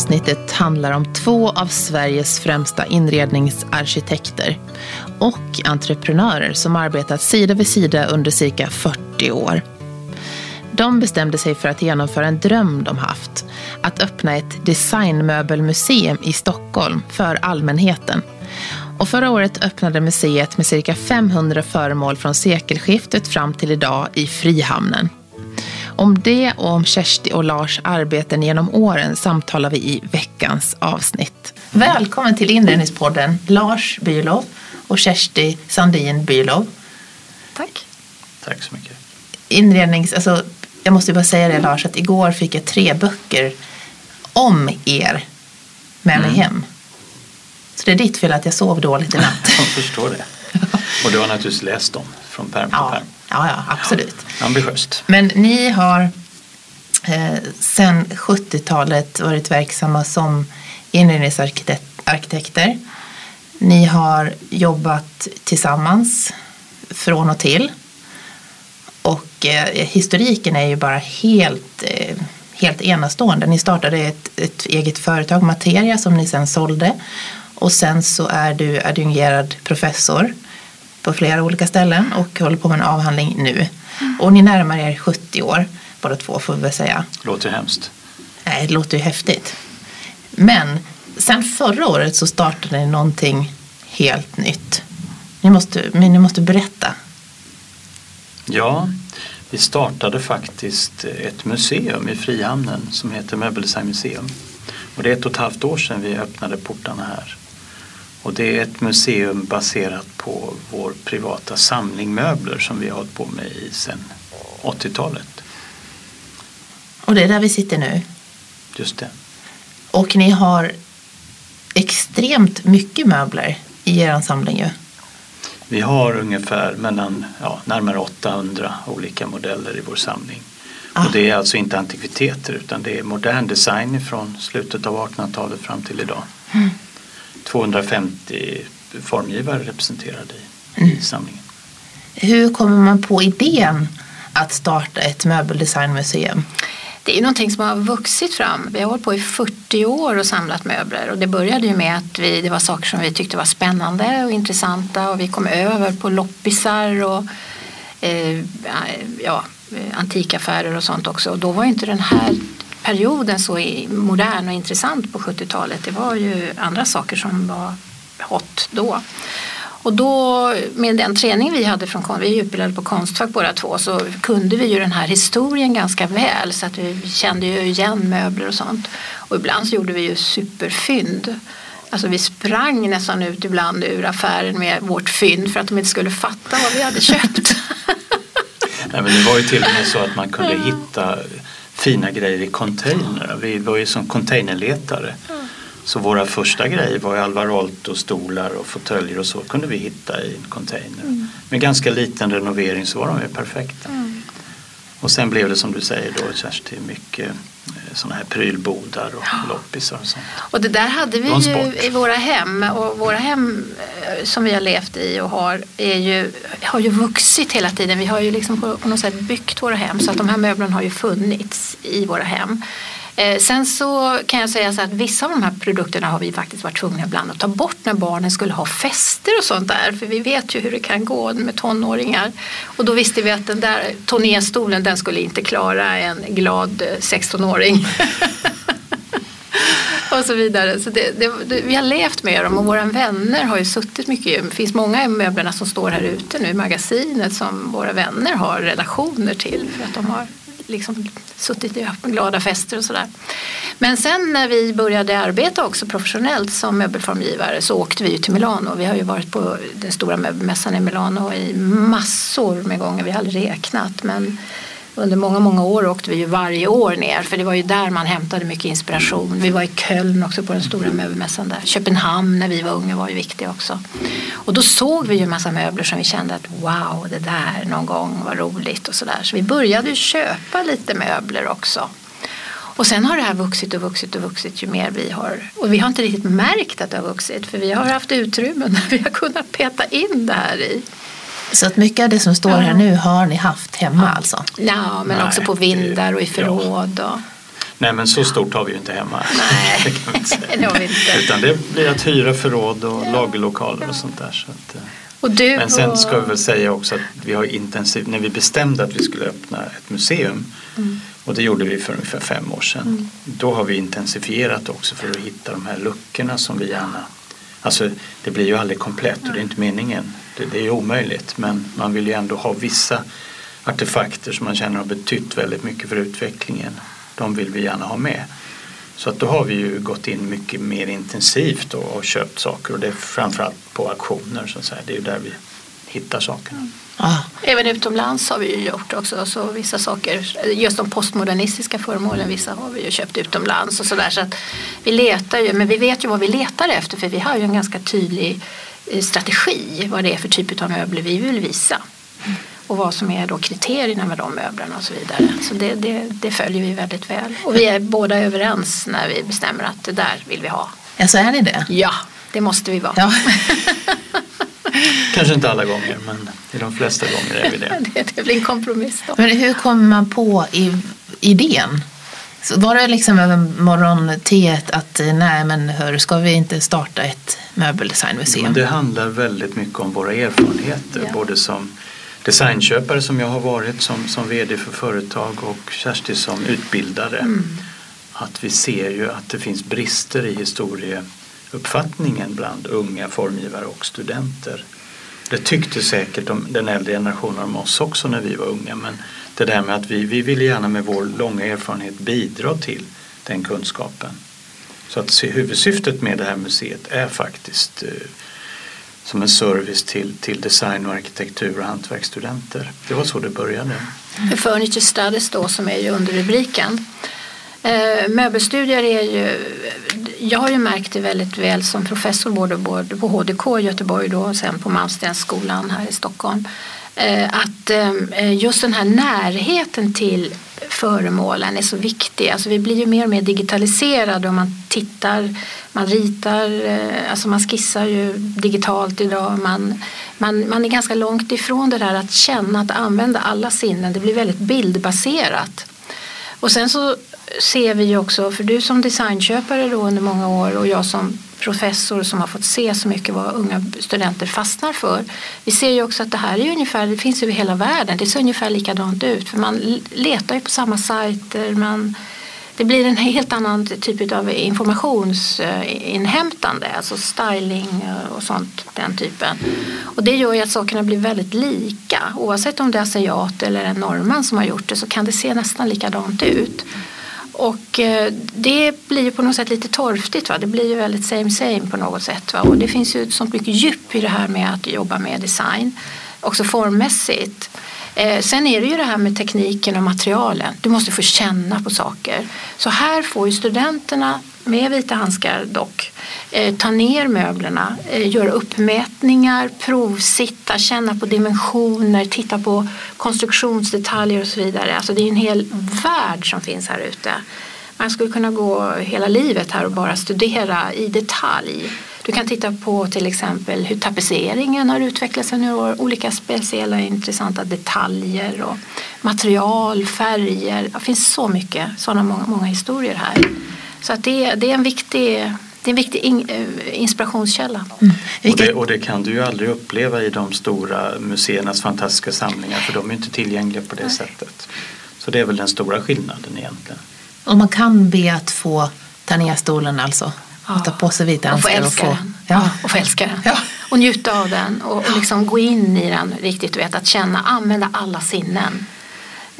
Avsnittet handlar om två av Sveriges främsta inredningsarkitekter och entreprenörer som arbetat sida vid sida under cirka 40 år. De bestämde sig för att genomföra en dröm de haft, att öppna ett designmöbelmuseum i Stockholm för allmänheten. Och förra året öppnade museet med cirka 500 föremål från sekelskiftet fram till idag i Frihamnen. Om det och om Kersti och Lars arbeten genom åren samtalar vi i veckans avsnitt. Välkommen till Inredningspodden Lars Bylov och Kersti Sandin Bylov. Tack. Tack så mycket. Inrednings, alltså, jag måste bara säga det Lars, att igår fick jag tre böcker om er med mig hem. Så det är ditt fel att jag sov dåligt i natt. Jag förstår det. Och du har naturligtvis läst dem från pärm till Ja, pärm. Ja, ja absolut. Ambitiöst. Men ni har eh, sedan 70-talet varit verksamma som inredningsarkitekter. Ni har jobbat tillsammans från och till. Och eh, historiken är ju bara helt, eh, helt enastående. Ni startade ett, ett eget företag, Materia, som ni sen sålde. Och sen så är du adjungerad professor på flera olika ställen och håller på med en avhandling nu. Och ni närmar er 70 år, båda två får vi väl säga. Låter hemskt. Nej, det låter ju häftigt. Men sen förra året så startade ni någonting helt nytt. Ni måste, men ni måste berätta. Ja, vi startade faktiskt ett museum i Frihamnen som heter Möbeldesignmuseum. Och det är ett och ett halvt år sedan vi öppnade portarna här. Och det är ett museum baserat på vår privata samling möbler som vi har hållit på med i sedan 80-talet. Och det är där vi sitter nu. Just det. Och ni har extremt mycket möbler i er samling ju. Vi har ungefär mellan, ja, närmare 800 olika modeller i vår samling. Ah. Och det är alltså inte antikviteter utan det är modern design från slutet av 1800-talet fram till idag. 250 formgivare representerade i, i samlingen. Hur kommer man på idén att starta ett möbeldesignmuseum? Det är någonting som har vuxit fram. Vi har hållit på i 40 år och samlat möbler och det började ju med att vi, det var saker som vi tyckte var spännande och intressanta och vi kom över på loppisar och eh, ja, antikaffärer och sånt också. Och då var ju inte den här perioden så modern och intressant på 70-talet. Det var ju andra saker som var hot då. Och då med den träning vi hade från vi är utbildade på Konstfack båda två, så kunde vi ju den här historien ganska väl så att vi kände ju igen möbler och sånt. Och ibland så gjorde vi ju superfynd. Alltså vi sprang nästan ut ibland ur affären med vårt fynd för att de inte skulle fatta vad vi hade köpt. Nej, men det var ju till och med så att man kunde hitta fina grejer i containrar. Vi var ju som containerletare. Så våra första grejer var ju Alvar Aalto-stolar och fåtöljer och så kunde vi hitta i en container. Med ganska liten renovering så var de ju perfekta. Och sen blev det som du säger då Kersti mycket sådana här prylbodar och loppisar och sånt. Och det där hade vi ju i våra hem och våra hem eh, som vi har levt i och har, är ju, har ju vuxit hela tiden. Vi har ju liksom på, på något sätt byggt våra hem så att de här möblerna har ju funnits i våra hem. Eh, sen så kan jag säga så att vissa av de här produkterna har vi faktiskt varit tvungna ibland att ta bort när barnen skulle ha fester och sånt där. För vi vet ju hur det kan gå med tonåringar. Och då visste vi att den där turnéstolen den skulle inte klara en glad eh, 16-åring. och så vidare. Så det, det, det, vi har levt med dem och våra vänner har ju suttit mycket. Det finns många av möblerna som står här ute nu i magasinet som våra vänner har relationer till för att de har liksom suttit i glada fester och sådär. Men sen när vi började arbeta också professionellt som möbelformgivare så åkte vi till Milano. Vi har ju varit på den stora möbelmässan i Milano i massor med gånger. Vi har aldrig räknat. Men under många, många år åkte vi ju varje år ner för det var ju där man hämtade mycket inspiration. Vi var i Köln också på den stora möbelmässan där. Köpenhamn när vi var unga var ju viktigt också. Och då såg vi ju en massa möbler som vi kände att wow, det där någon gång var roligt och sådär. Så vi började ju köpa lite möbler också. Och sen har det här vuxit och vuxit och vuxit ju mer vi har. Och vi har inte riktigt märkt att det har vuxit för vi har haft utrymmen där vi har kunnat peta in det här i. Så att mycket av det som står här nu har ni haft hemma ja. alltså? Ja, men Nej, också på vindar och i förråd. Och... Nej men så stort har vi ju inte hemma. Nej, det har vi inte. Utan det blir att hyra förråd och ja. lagerlokaler och sånt där. Så att, eh. och du men sen ska vi väl säga också att vi har intensivt, när vi bestämde att vi skulle öppna ett museum mm. och det gjorde vi för ungefär fem år sedan. Mm. Då har vi intensifierat också för att hitta de här luckorna som vi gärna Alltså det blir ju aldrig komplett och det är inte meningen. Det, det är omöjligt men man vill ju ändå ha vissa artefakter som man känner har betytt väldigt mycket för utvecklingen. De vill vi gärna ha med. Så att då har vi ju gått in mycket mer intensivt och, och köpt saker och det är framförallt på auktioner så att säga. Det är ju där vi hittar sakerna. Ah. Även utomlands har vi ju gjort också så vissa saker. Just de postmodernistiska föremålen, vissa har vi ju köpt utomlands och sådär. Så att vi letar ju, men vi vet ju vad vi letar efter för vi har ju en ganska tydlig strategi vad det är för typ av möbler vi vill visa. Och vad som är då kriterierna med de möblerna och så vidare. Så det, det, det följer vi väldigt väl. Och vi är båda överens när vi bestämmer att det där vill vi ha. Ja, så är ni det? Ja, det måste vi vara. Ja. Kanske inte alla gånger men i de flesta gånger är vi det. det, det blir en kompromiss då. Men hur kommer man på i, idén? Så var det liksom över morgonteet att nej men hör, ska vi inte starta ett möbeldesignmuseum? Men det handlar väldigt mycket om våra erfarenheter ja. både som designköpare som jag har varit som, som vd för företag och Kersti som utbildare. Mm. Att vi ser ju att det finns brister i historie uppfattningen bland unga formgivare och studenter. Det tyckte säkert de, den äldre generationen om oss också när vi var unga men det där med att vi, vi vill gärna med vår långa erfarenhet bidra till den kunskapen. Så att huvudsyftet med det här museet är faktiskt eh, som en service till, till design och arkitektur och hantverksstudenter. Det var så det började. Furniture Studies då som är ju underrubriken Eh, möbelstudier är ju, jag har ju märkt det väldigt väl som professor både, både på HDK i Göteborg då, och sen på Malmstensskolan här i Stockholm. Eh, att eh, eh, just den här närheten till föremålen är så viktig. Alltså vi blir ju mer och mer digitaliserade och man tittar, man ritar, alltså man skissar ju digitalt idag. Man, man, man är ganska långt ifrån det där att känna, att använda alla sinnen. Det blir väldigt bildbaserat. Och sen så ser vi ju också, för du som designköpare då under många år och jag som professor som har fått se så mycket vad unga studenter fastnar för. Vi ser ju också att det här är ungefär, det finns över hela världen, det ser ungefär likadant ut för man letar ju på samma sajter, man, det blir en helt annan typ av informationsinhämtande, alltså styling eh, och sånt, den typen. Och det gör ju att sakerna blir väldigt lika. Oavsett om det är asiat eller en norrman som har gjort det så kan det se nästan likadant ut. Och eh, det blir ju på något sätt lite torftigt. Va? Det blir ju väldigt same same på något sätt. Va? Och det finns ju så mycket djup i det här med att jobba med design. Också formmässigt. Eh, sen är det ju det här med tekniken och materialen. Du måste få känna på saker. Så här får ju studenterna med vita handskar dock eh, ta ner möblerna, eh, göra uppmätningar, provsitta, känna på dimensioner, titta på konstruktionsdetaljer och så vidare. Alltså det är en hel värld som finns här ute. Man skulle kunna gå hela livet här och bara studera i detalj du kan titta på till exempel hur tapetseringen har utvecklats under år, olika speciella intressanta detaljer och material, färger. Det finns så mycket sådana många, många historier här. Så att det, det är en viktig det är en viktig in, eh, inspirationskälla. Mm. Och, det, och, det, kan du ju aldrig uppleva i de stora museernas fantastiska samlingar för de är inte tillgängliga på det Nej. sättet. Så det är väl den stora skillnaden egentligen. Och man kan be att få Ta ner stolen alltså. Och ta på sig vita och få älska få- den. Ja. Och få älska den. Ja. Och njuta av den och, och liksom gå in i den riktigt. Vet, att känna, använda alla sinnen.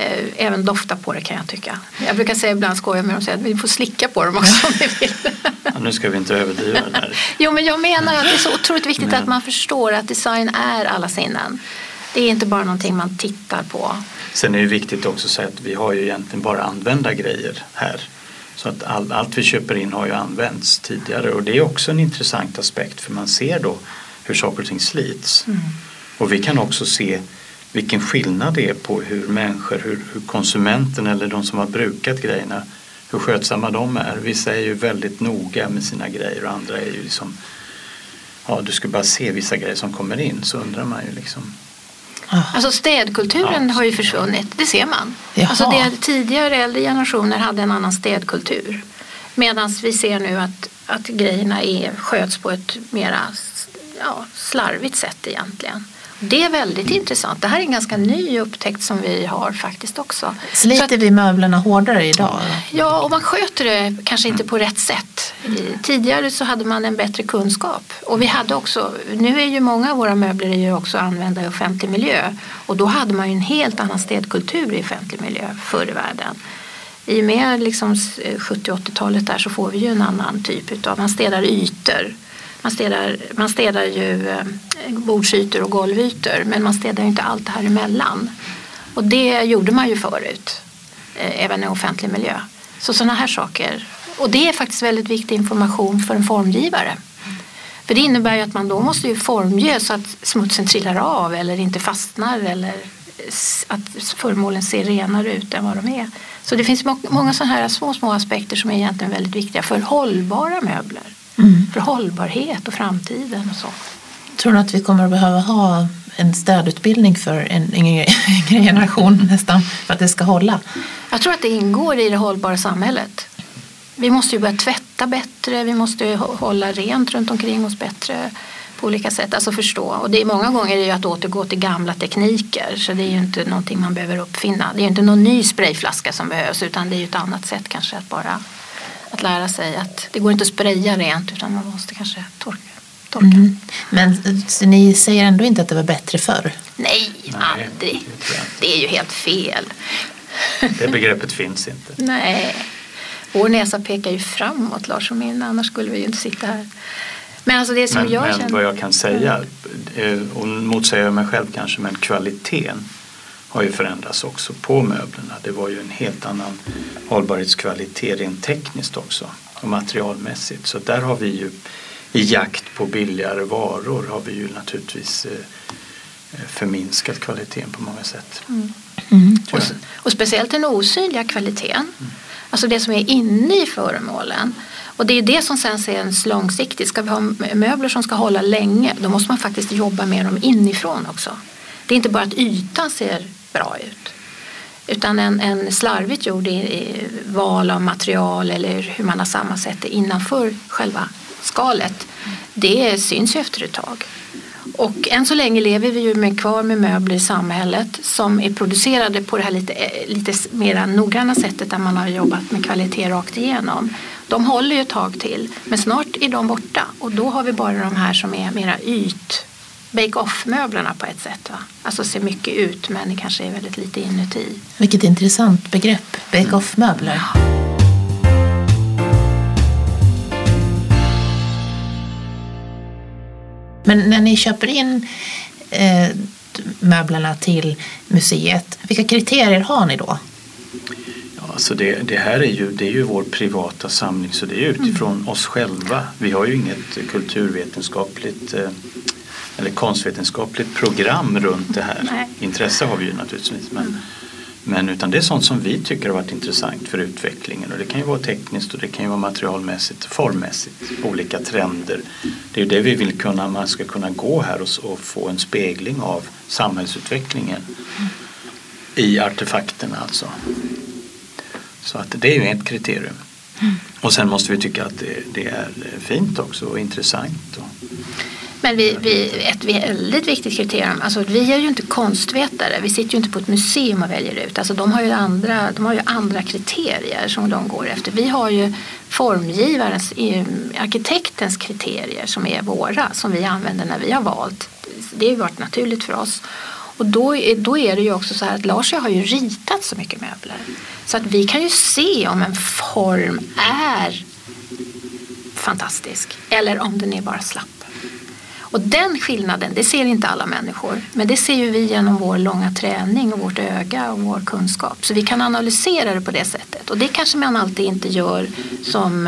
Eh, Även dofta på det kan jag tycka. Jag brukar säga ibland skoja med dem säga att vi får slicka på dem också om vi vill. Ja, nu ska vi inte överdriva det där. Jo men jag menar att det är så otroligt viktigt Men- att man förstår att design är alla sinnen. Det är inte bara någonting man tittar på. Sen är det viktigt också att säga att vi har ju egentligen bara använda grejer här. Så att all, allt vi köper in har ju använts tidigare och det är också en intressant aspekt för man ser då hur saker och ting slits. Och vi kan också se vilken skillnad det är på hur människor, hur, hur konsumenten eller de som har brukat grejerna, hur skötsamma de är. Vissa är ju väldigt noga med sina grejer och andra är ju liksom Ja, du ska bara se vissa grejer som kommer in så undrar man ju liksom. Alltså städkulturen Ja. har ju försvunnit, det ser man. Jaha. Alltså det, tidigare äldre generationer hade en annan städkultur. Medan vi ser nu att, att grejerna är, sköts på ett mera ja, slarvigt sätt egentligen. Det är väldigt intressant. Det här är en ganska ny upptäckt som vi har faktiskt också. Så Sliter att- vi möblerna hårdare idag? Ja, och man sköter det kanske inte på rätt sätt. Tidigare så hade man en bättre kunskap. Och vi hade också, nu är ju många av våra möbler ju också använda i offentlig miljö. Och då hade man ju en helt annan städkultur i offentlig miljö förr i världen. I och med liksom s- 70 80-talet där så får vi ju en annan typ utav, man städar ytor. Man städar, man städar ju eh, bordsytor och golvytor men man städar ju inte allt det här emellan. Och det gjorde man ju förut eh, även i offentlig miljö. Så sådana här saker. Och det är faktiskt väldigt viktig information för en formgivare. För det innebär ju att man då måste ju formge så att smutsen trillar av eller inte fastnar eller att föremålen ser renare ut än vad de är. Så det finns många sådana här små, små aspekter som är egentligen väldigt viktiga för hållbara möbler. För hållbarhet och framtiden och så. Tror du att vi kommer att behöva ha en städutbildning för en yngre, generation nästan för att det ska hålla? Jag tror att det ingår i det hållbara samhället. Vi måste ju börja tvätta bättre, vi måste hålla rent runt omkring oss bättre på olika sätt, alltså förstå. Och det är många gånger är det att återgå till gamla tekniker så det är ju inte någonting man behöver uppfinna. Det är ju inte någon ny sprayflaska som behövs utan det är ju ett annat sätt kanske att bara att lära sig att det går inte att spraya rent utan man måste kanske torka. torka. Mm. Men så ni säger ändå inte att det var bättre förr? Nej, Nej, aldrig. det är ju helt fel. Det begreppet finns inte. Nej, vår näsa pekar ju framåt Lars och min, annars skulle vi ju inte sitta här. Men alltså det som Men, jag men känner... vad jag kan säga, eh, och motsäger jag mig själv kanske, men kvaliteten har ju förändrats också på möblerna. Det var ju en helt annan hållbarhetskvalitet rent tekniskt också och materialmässigt. Så där har vi ju i jakt på billigare varor har vi ju naturligtvis eh, förminskat kvaliteten på många sätt. Mm. Och, s- och speciellt den osynliga kvaliteten. Alltså det som är inne i föremålen. Och det är det som sen ses långsiktigt. Ska vi ha möbler som ska hålla länge då måste man faktiskt jobba med dem inifrån också. Det är inte bara att ytan ser bra ut. Utan en, en slarvigt gjord i, i val av material eller hur man har sammansatt det innanför själva skalet. Det syns ju efter ett tag. Och än så länge lever vi ju med, kvar med möbler i samhället som är producerade på det här lite, lite mer noggranna sättet där man har jobbat med kvalitet rakt igenom. De håller ju ett tag till men snart är de borta och då har vi bara de här som är mera yt bake-off-möblerna på ett sätt. Va? Alltså ser mycket ut men det kanske är väldigt lite inuti. Vilket intressant begrepp, bake-off-möbler. Men när ni köper in eh, möblerna till museet, vilka kriterier har ni då? Ja, alltså det, det här är ju, det är ju vår privata samling så det är utifrån Mm. oss själva. Vi har ju inget kulturvetenskapligt eh, eller konstvetenskapligt program runt det här. Nej. Intresse har vi ju naturligtvis men, men utan det är sånt som vi tycker har varit intressant för utvecklingen och det kan ju vara tekniskt och det kan ju vara materialmässigt, formmässigt, olika trender. Det är ju det vi vill kunna, man ska kunna gå här och, och få en spegling av samhällsutvecklingen i artefakterna alltså. Så att det är ju ett kriterium. Och sen måste vi tycka att det, det är fint också och intressant. Och, men vi, vi, ett väldigt viktigt kriterium, alltså vi är ju inte konstvetare, vi sitter ju inte på ett museum och väljer ut. Alltså de, har ju andra, de har ju andra kriterier som de går efter. Vi har ju formgivarens, arkitektens kriterier som är våra, som vi använder när vi har valt. Det har ju varit naturligt för oss. Och då, då är det ju också så här att Lars och jag har ju ritat så mycket möbler. Så att vi kan ju se om en form är fantastisk eller om den är bara slapp. Och den skillnaden, det ser inte alla människor. Men det ser ju vi genom vår långa träning och vårt öga och vår kunskap. Så vi kan analysera det på det sättet. Och det kanske man alltid inte gör som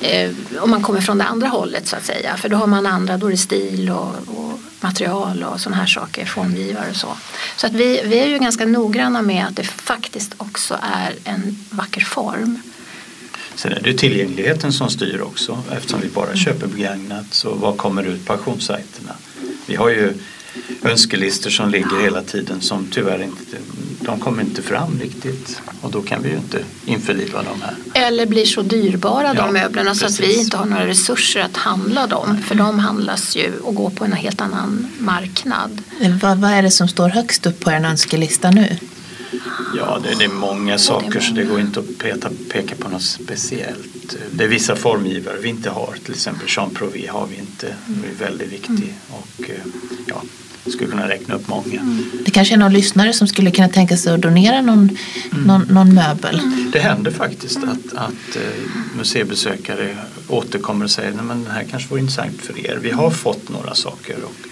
eh, om man kommer från det andra hållet så att säga. För då har man andra, då är det stil och, och material och sådana här saker, formgivare och så. Så att vi, vi är ju ganska noggranna med att det faktiskt också är en vacker form. Sen är det tillgängligheten som styr också eftersom vi bara köper begagnat. Så vad kommer ut på auktionssajterna? Vi har ju önskelistor som ligger hela tiden som tyvärr inte de kommer inte fram riktigt och då kan vi ju inte införliva dem här. Eller blir så dyrbara de möblerna så att vi inte har några resurser att handla dem för de handlas ju och går på en helt annan marknad. Vad, vad är det som står högst upp på er önskelista nu? Ja, det, det, är många saker så det går inte att peta, peka på något speciellt. Det är vissa formgivare vi inte har, till exempel Jean Prouvé har vi inte, det är väldigt viktig. Mm. Och, eh, ja, skulle kunna räkna upp många. Mm. Det kanske är någon lyssnare som skulle kunna tänka sig att donera någon, mm. någon, någon, möbel. Det händer faktiskt att, att uh, museibesökare återkommer och säger att den här kanske vore intressant för er. Vi har fått några saker och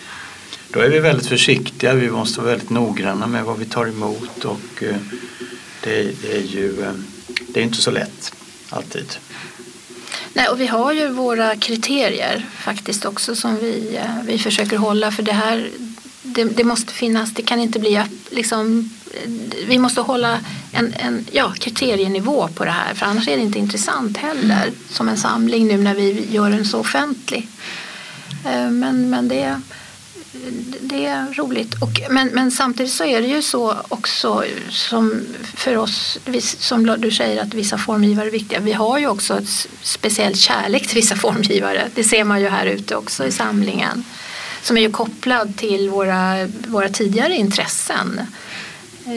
då är vi väldigt försiktiga. Vi måste vara väldigt noggranna med vad vi tar emot och eh, det, det, är ju eh, det är inte så lätt alltid. Nej, och vi har ju våra kriterier faktiskt också som vi, eh, vi försöker hålla för det här det, det, måste finnas, det kan inte bli liksom, vi måste hålla en, en ja, kriterienivå på det här för annars är det inte intressant heller som en samling nu när vi gör den så offentlig. Men, men det, det är roligt. Och, men, men samtidigt så är det ju så också som för oss, som du säger att vissa formgivare är viktiga. Vi har ju också ett speciell kärlek till vissa formgivare. Det ser man ju här ute också i samlingen som är ju kopplad till våra, våra tidigare intressen.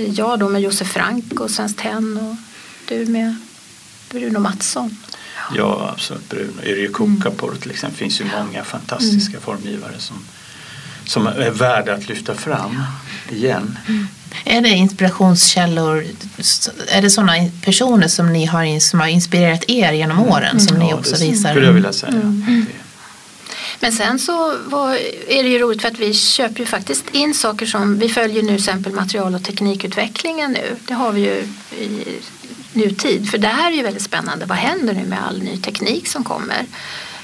Jag då med Josef Frank och Svenskt Tenn och du med Bruno Mattsson. Ja, absolut. Bruno. Yrjö Kukapor mm. till exempel. Finns ju många fantastiska mm. formgivare som, som är värda att lyfta fram igen. Mm. Är det inspirationskällor, är det sådana personer som ni har, som har inspirerat er genom åren som mm. ni också ja, visar? skulle jag vilja säga. Mm. Men sen så var, är det ju roligt för att vi köper ju faktiskt in saker som, vi följer nu exempel material och teknikutvecklingen nu. Det har vi ju i nutid. För det här är ju väldigt spännande. Vad händer nu med all ny teknik som kommer?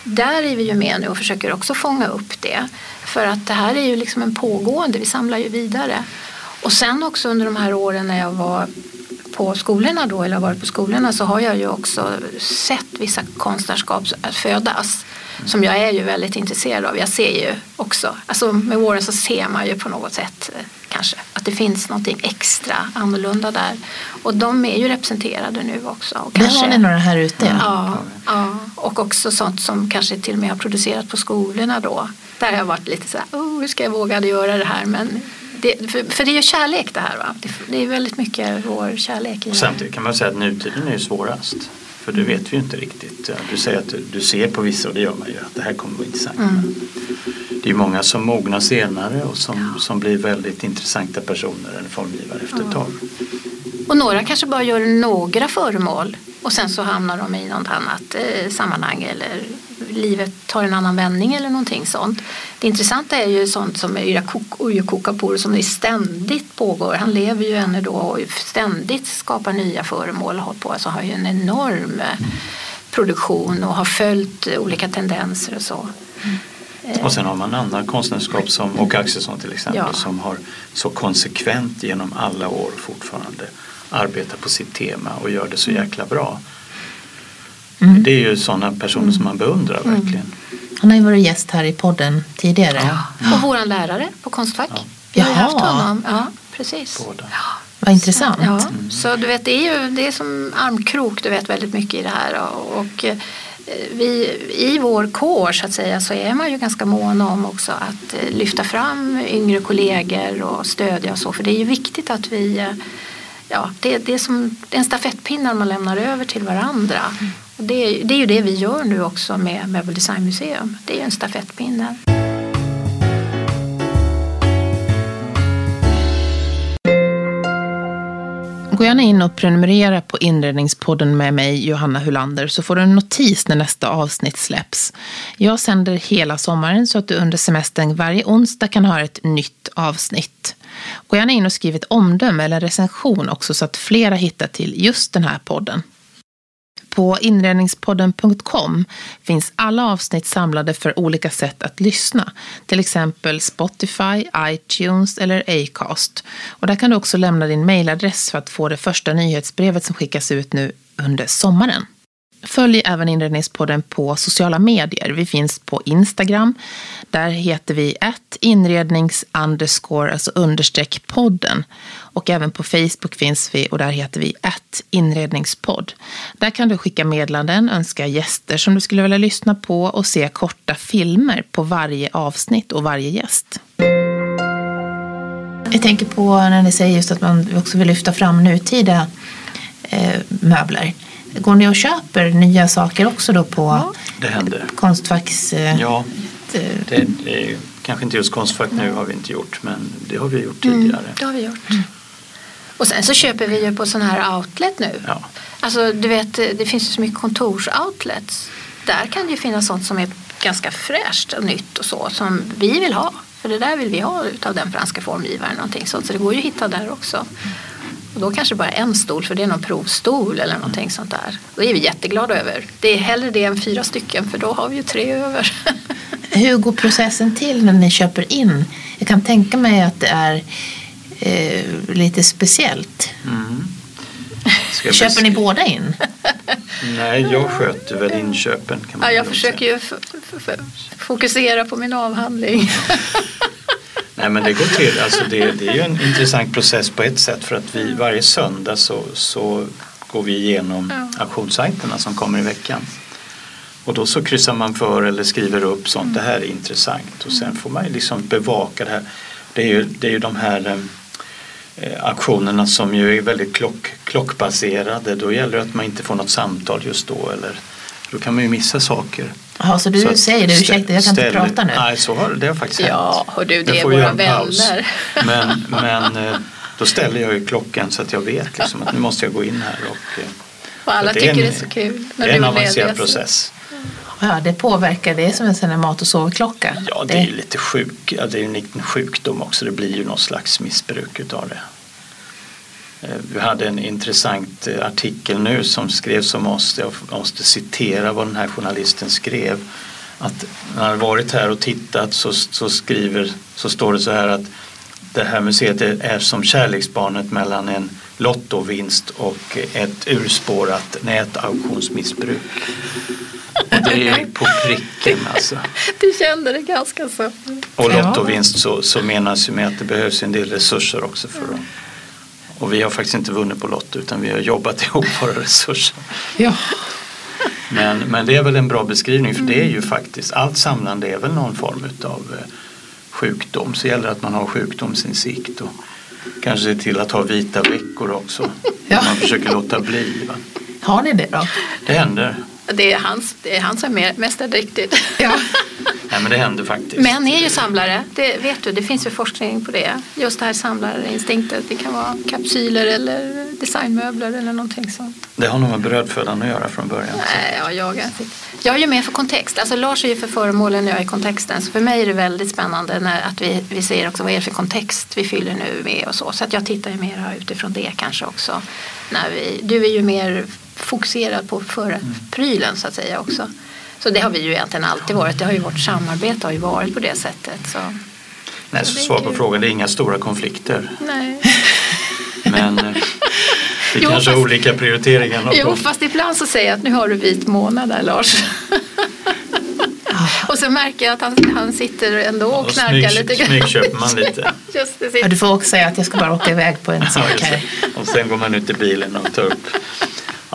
Där är vi ju med nu och försöker också fånga upp det. För att det här är ju liksom en pågående, vi samlar ju vidare. Och sen också under de här åren när jag var på skolorna då, eller har varit på skolorna så har jag ju också sett vissa konstnärskap födas som jag är ju väldigt intresserad av. Jag ser ju också, alltså med åren så ser man ju på något sätt eh, kanske att det finns någonting extra annorlunda där. Och de är ju representerade nu också. Och det kanske, har ni några här ute? Ja, ja, och också sånt som kanske till och med har producerat på skolorna då. Där har jag varit lite så här, oh, hur ska jag våga göra det här? Men det, för, för, det är ju kärlek det här va? Det, det är väldigt mycket vår kärlek i och Samtidigt kan man säga att nutiden är ju svårast. För det vet vi ju inte riktigt. Du säger att du ser på vissa och det gör man ju att det här kommer att vara intressant. Mm. Det är många som mognar senare och som, ja. som blir väldigt intressanta personer eller formgivare efter ett tag. Och några kanske bara gör några föremål och sen så hamnar de i något annat eh, sammanhang eller livet tar en annan vändning eller någonting sånt. Det intressanta är ju sånt som Yrjö Kokapor som ständigt pågår. Han lever ju ännu då och ständigt skapar nya föremål och håller på. Alltså har ju en enorm eh, produktion och har följt olika tendenser och så. Mm. Och sen har man andra konstnärskap som Åke Axelsson till exempel ja. som har så konsekvent genom alla år fortfarande arbetar på sitt tema och gör det så mm. jäkla bra. Mm. Det är ju sådana personer som man beundrar mm. verkligen. Han har ju varit gäst här i podden tidigare. Ja. Och våran lärare på Konstfack. Ja. Vi har ju haft honom. Ja, precis. Båda. Ja. Vad intressant. Ja. Mm. Så du vet, det är ju det är som armkrok, du vet väldigt mycket i det här. Och, och vi, i vår kår så att säga så är man ju ganska mån om också att eh, lyfta fram yngre kollegor och stödja och så för det är ju viktigt att vi eh, ja, det, det är som en stafettpinnar man lämnar över till varandra. Och det, det är ju det vi gör nu också med Möbel Design Museum. Det är ju en stafettpinne. Gå gärna in och prenumerera på Inredningspodden med mig, Johanna Hulander, så får du en notis när nästa avsnitt släpps. Jag sänder hela sommaren så att du under semestern varje onsdag kan ha ett nytt avsnitt. Gå gärna in och skriv ett omdöme eller recension också så att flera hittar till just den här podden. På inredningspodden.com finns alla avsnitt samlade för olika sätt att lyssna. Till exempel Spotify, iTunes eller Acast. Och där kan du också lämna din mejladress för att få det första nyhetsbrevet som skickas ut nu under sommaren. Följ även Inredningspodden på sociala medier. Vi finns på Instagram. Där heter vi ett inrednings underscore, alltså understreck podden. Och även på Facebook finns vi och där heter vi ett inredningspodd. Där kan du skicka meddelanden, önska gäster som du skulle vilja lyssna på och se korta filmer på varje avsnitt och varje gäst. Jag tänker på när ni säger just att man också vill lyfta fram nutida eh, möbler. Går ni och köper nya saker också då på ja. det händer. Konstfacks... Eh, ja, det, det är, kanske inte just Konstfack nu har vi inte gjort men det har vi gjort mm, tidigare. Mm, det har vi gjort. Mm. Och sen så köper vi ju på sån här outlet nu. Ja. Alltså du vet det finns ju så mycket kontorsoutlets. Där kan det ju finnas sånt som är ganska fräscht och nytt och så som vi vill ha. För det där vill vi ha utav den franska formgivaren. Någonting sånt. Så det går ju att hitta där också. Och då kanske bara en stol för det är någon provstol eller någonting sånt där. Då är vi jätteglada över. Det är hellre det än fyra stycken för då har vi ju tre över. Hur går processen till när ni köper in? Jag kan tänka mig att det är eh, lite speciellt. Mm. Köper ni båda in? Nej, jag sköter väl inköpen. Kan man ja, jag försöker ju fokusera på min avhandling. Nej men det går till, alltså det, det är ju en intressant process på ett sätt för att vi varje söndag så, så går vi igenom ja. auktionssajterna som kommer i veckan. Och då så kryssar man för eller skriver upp sånt, det här är intressant och sen får man ju liksom bevaka det här. Det är ju, det är ju de här eh, auktionerna som ju är väldigt klock, klockbaserade. Då gäller det att man inte får något samtal just då eller då kan man ju missa saker. Ja, så du så säger det, ursäkta jag kan ställ, inte prata nu. Nej, så har det har faktiskt hänt. Ja, och du det är våra vänner. Men, men eh, då ställer jag ju klockan så att jag vet liksom, att nu måste jag gå in här. Och, eh, och alla tycker en, det är så kul. När det är en avancerad process. Ja, det påverkar, det är som en mat och sovklocka. Ja, det, det är lite sjuk, ja, det är en liten sjukdom också. Det blir ju någon slags missbruk utav det. Eh, vi hade en intressant eh, artikel nu som skrevs om oss. Jag måste citera vad den här journalisten skrev. Att när han varit här och tittat så, så, skriver, så står det så här att det här museet är som kärleksbarnet mellan en lottovinst och ett urspårat nätauktionsmissbruk. Och det är på pricken alltså. Du kände det ganska så. Och lottovinst så, så menas ju med att det behövs en del resurser också för att och vi har faktiskt inte vunnit på Lotto utan vi har jobbat ihop våra resurser. Ja. Men, men det är väl en bra beskrivning för det är ju faktiskt allt samlande är väl någon form av eh, sjukdom. Så gäller det att man har sjukdomsinsikt och kanske se till att ha vita veckor också. Ja. Man försöker låta bli. Va? Har ni det då? Det händer. Det är hans, det är han som är mästardräktigt. Ja. Nej men det händer faktiskt. Män är ju samlare, det vet du, det finns ju forskning på det. Just det här samlarinstinktet, det kan vara kapsyler eller designmöbler eller någonting sånt. Det har nog med brödfödan att göra från början. Nej, ja, jag, jag är ju med för kontext, alltså Lars är ju för föremålen och jag är kontexten. Så för mig är det väldigt spännande när, att vi, vi ser också vad är det för kontext vi fyller nu med och så. Så att jag tittar ju mer utifrån det kanske också. När vi, du är ju mer fokuserad på förprylen så att säga också. Så det har vi ju egentligen alltid varit. Det har ju vårt samarbete har ju varit på det sättet. Så. Nej, så svar på frågan, det är inga stora konflikter. Nej. Men eh, det jo, kanske är olika prioriteringar. Jo, fast ibland så säger jag att nu har du vit månad där Lars. och så märker jag att han, han sitter ändå och, och knarkar snygg, lite grann. Smygköper man lite. Just det, ja, du får också säga att jag ska bara åka iväg på en sak här. och sen går man ut i bilen och tar upp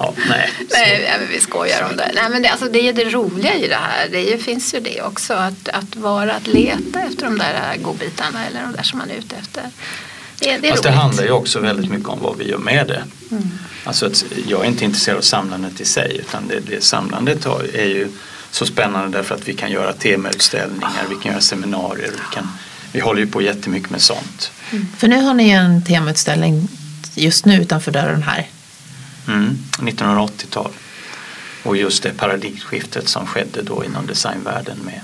Ja, nej. Nej, men vi skojar om det. Nej, men det, alltså, det är det roliga i det här. Det är, finns ju det också. Att, att vara, att leta efter de där godbitarna eller de där som man är ute efter. Det, det, Fast det handlar ju också väldigt mycket om vad vi gör med det. Mm. Alltså att jag är inte intresserad av samlandet i sig utan det, det samlandet är ju så spännande därför att vi kan göra temautställningar, vi kan göra seminarier. Vi, kan, vi håller ju på jättemycket med sånt. Mm. För nu har ni en temautställning just nu utanför dörren här. Mm, 1980-tal. Och just det paradigmskiftet som skedde då inom designvärlden med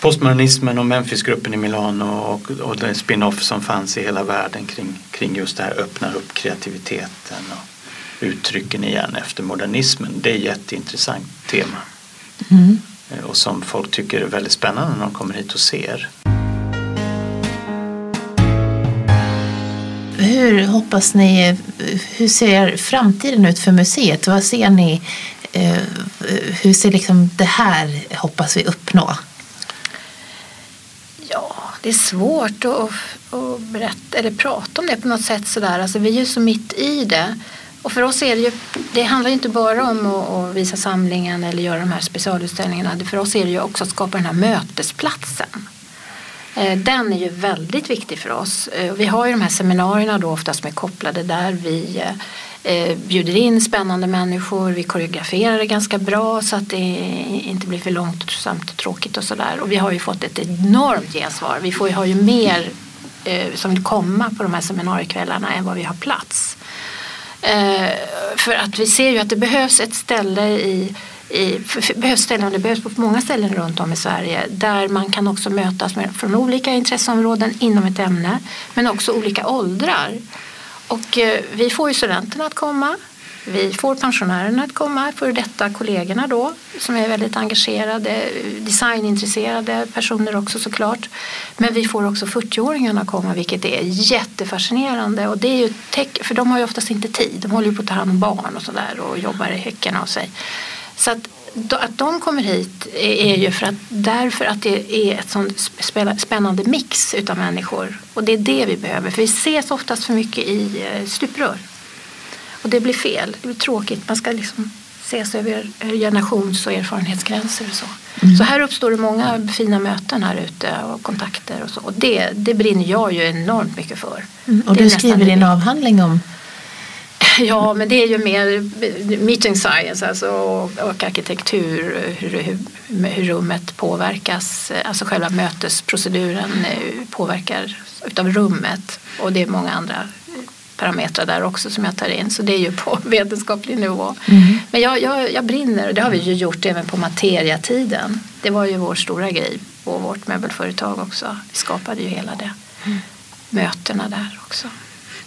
postmodernismen och Memphisgruppen i Milano och, och den spin-off som fanns i hela världen kring, kring just det här öppnar upp kreativiteten och uttrycken igen efter modernismen. Det är ett jätteintressant tema. Mm. Eh, och som folk tycker är väldigt spännande när de kommer hit och ser. Hur hoppas ni, hur ser framtiden ut för museet? Vad ser ni, eh, hur ser liksom det här hoppas vi uppnå? Ja, det är svårt att, att berätta eller prata om det på något sätt sådär. Alltså, vi är ju så mitt i det. Och för oss är det ju, det handlar ju inte bara om att, visa samlingen eller göra de här specialutställningarna. För oss är det ju också att skapa den här mötesplatsen. Eh, den är ju väldigt viktig för oss. Eh, vi har ju de här seminarierna då oftast som är kopplade där vi eh, bjuder in spännande människor, vi koreograferar det ganska bra så att det inte blir för långsamt och tråkigt och sådär. Och vi har ju fått ett enormt gensvar. Vi får ju, har ju mer som vill komma på de här seminariekvällarna än vad vi har plats. För att vi ser ju att det behövs ett ställe i i, behövs ställen, det behövs på många ställen runt om i Sverige där man kan också mötas med, från olika intresseområden inom ett ämne men också olika åldrar. Och eh, vi får ju studenterna att komma, vi får pensionärerna att komma, för detta kollegorna då som är väldigt engagerade, designintresserade personer också såklart. Men vi får också 40-åringarna att komma vilket är jättefascinerande och det är ju för de har ju oftast inte tid, de håller ju på att ta hand om barn och sådär och jobbar i häcken av sig. Så att, att de kommer hit är ju för att, därför att det är ett sånt spännande mix utav människor. Och det är det vi behöver. För vi ses oftast för mycket i eh, stuprör. Och det blir fel. Det blir tråkigt. Man ska liksom ses över generations och erfarenhetsgränser och så. Mm. Så här uppstår det många fina möten här ute och kontakter och så. Och det, det brinner jag ju enormt mycket för. Mm. Och du skriver din avhandling om Ja, men det är ju mer meeting science alltså, och arkitektur, hur, hur, rummet påverkas, alltså själva mötesproceduren eh, påverkar utav rummet och det är många andra parametrar där också som jag tar in så det är ju på vetenskaplig nivå. Mm. Men jag, jag, jag brinner och det har vi ju gjort även på materiatiden. Det var ju vår stora grej på vårt möbelföretag också. Vi skapade ju hela det. Mm. Mötena där också.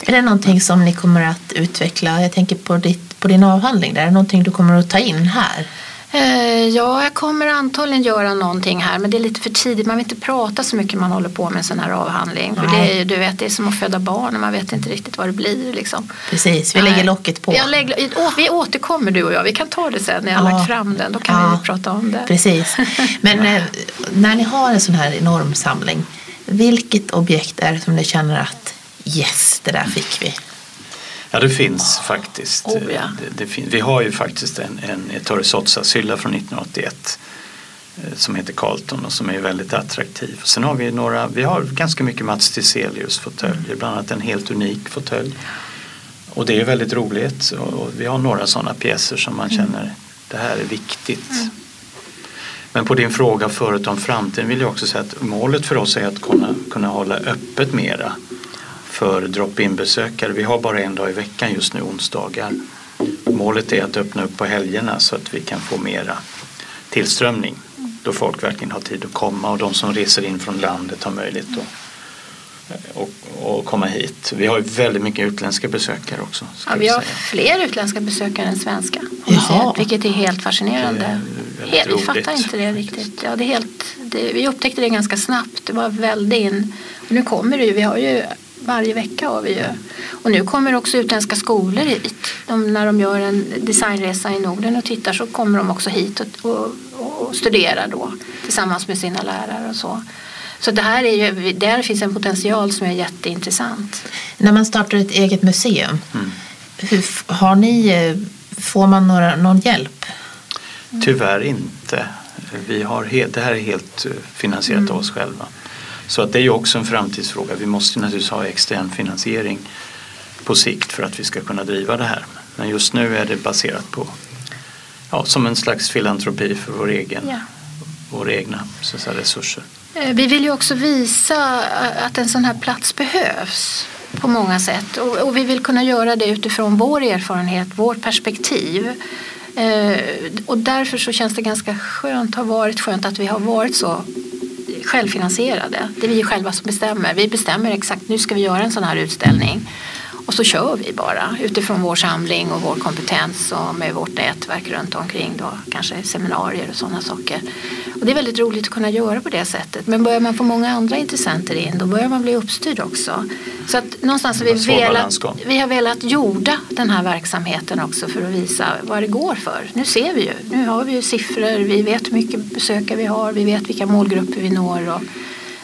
Är det någonting som ni kommer att utveckla? Jag tänker på, ditt, på din avhandling. Där. Är det någonting du kommer att ta in här? Eh, ja, jag kommer antagligen göra någonting här men det är lite för tidigt. Man vill inte prata så mycket man håller på med en sån här avhandling. För det är, du vet, det är som att föda barn och man vet inte riktigt vad det blir. Liksom. Precis, vi lägger locket på. Lägger, vi återkommer du och jag. Vi kan ta det sen när jag har ja. lagt fram den. Då kan ja. vi prata om det. Precis. Men eh, när ni har en sån här enorm samling. Vilket objekt är det som ni känner att Yes, det där fick vi. Ja, det finns faktiskt. Oh, ja. det, det fin vi har ju faktiskt en, en Torre Sozza-sylla från 1981 eh, som heter Carlton och som är väldigt attraktiv. Sen har vi några, vi har ganska mycket Mats Tiselius fåtöljer, bland annat en helt unik fåtölj. Och det är väldigt roligt och vi har några sådana pjäser som man mm. känner det här är viktigt. Mm. Men på din fråga förut om framtiden vill jag också säga att målet för oss är att kunna, kunna hålla öppet mera för drop-in besökare. Vi har bara en dag i veckan just nu, onsdagar. Målet är att öppna upp på helgerna så att vi kan få mera tillströmning då folk verkligen har tid att komma och de som reser in från landet har möjlighet att och, och komma hit. Vi har ju väldigt mycket utländska besökare också. Ja, vi har fler utländska besökare än svenska. Jaha. Vilket är helt fascinerande. Är helt, vi fattar inte det riktigt. Ja, det är helt, det, vi upptäckte det ganska snabbt. Det var väldigt in. Och nu kommer det ju. Vi har ju varje vecka har vi ju. Och nu kommer också utländska skolor hit. De, när de gör en designresa i Norden och tittar så kommer de också hit och, och, och studerar då tillsammans med sina lärare och så. Så det här är ju, där finns en potential som är jätteintressant. När man startar ett eget museum, mm. hur, har ni eh, får man några, någon hjälp? Tyvärr inte. Vi har det här är helt eh, finansierat mm. av oss själva. Så att det är ju också en framtidsfråga. Vi måste naturligtvis ha extern finansiering på sikt för att vi ska kunna driva det här. Men just nu är det baserat på, ja, som en slags filantropi för vår egen, ja. våra egna så säga, resurser. Eh, vi vill ju också visa att en sån här plats behövs på många sätt och, och vi vill kunna göra det utifrån vår erfarenhet, vårt perspektiv. Eh, och därför så känns det ganska skönt, har varit skönt att vi har varit så självfinansierade. Det är vi själva som bestämmer. Vi bestämmer exakt, nu ska vi göra en sån här utställning. Och så kör vi bara utifrån vår samling och vår kompetens och med vårt nätverk runt omkring då, kanske seminarier och sådana saker. Och det är väldigt roligt att kunna göra på det sättet. Men börjar man få många andra intressenter in då börjar man bli uppstyrd också. Så att någonstans har vi velat, vi har velat jorda den här verksamheten också för att visa vad det går för. Nu ser vi ju, nu har vi ju siffror, vi vet hur mycket besökare vi har, vi vet vilka målgrupper vi når och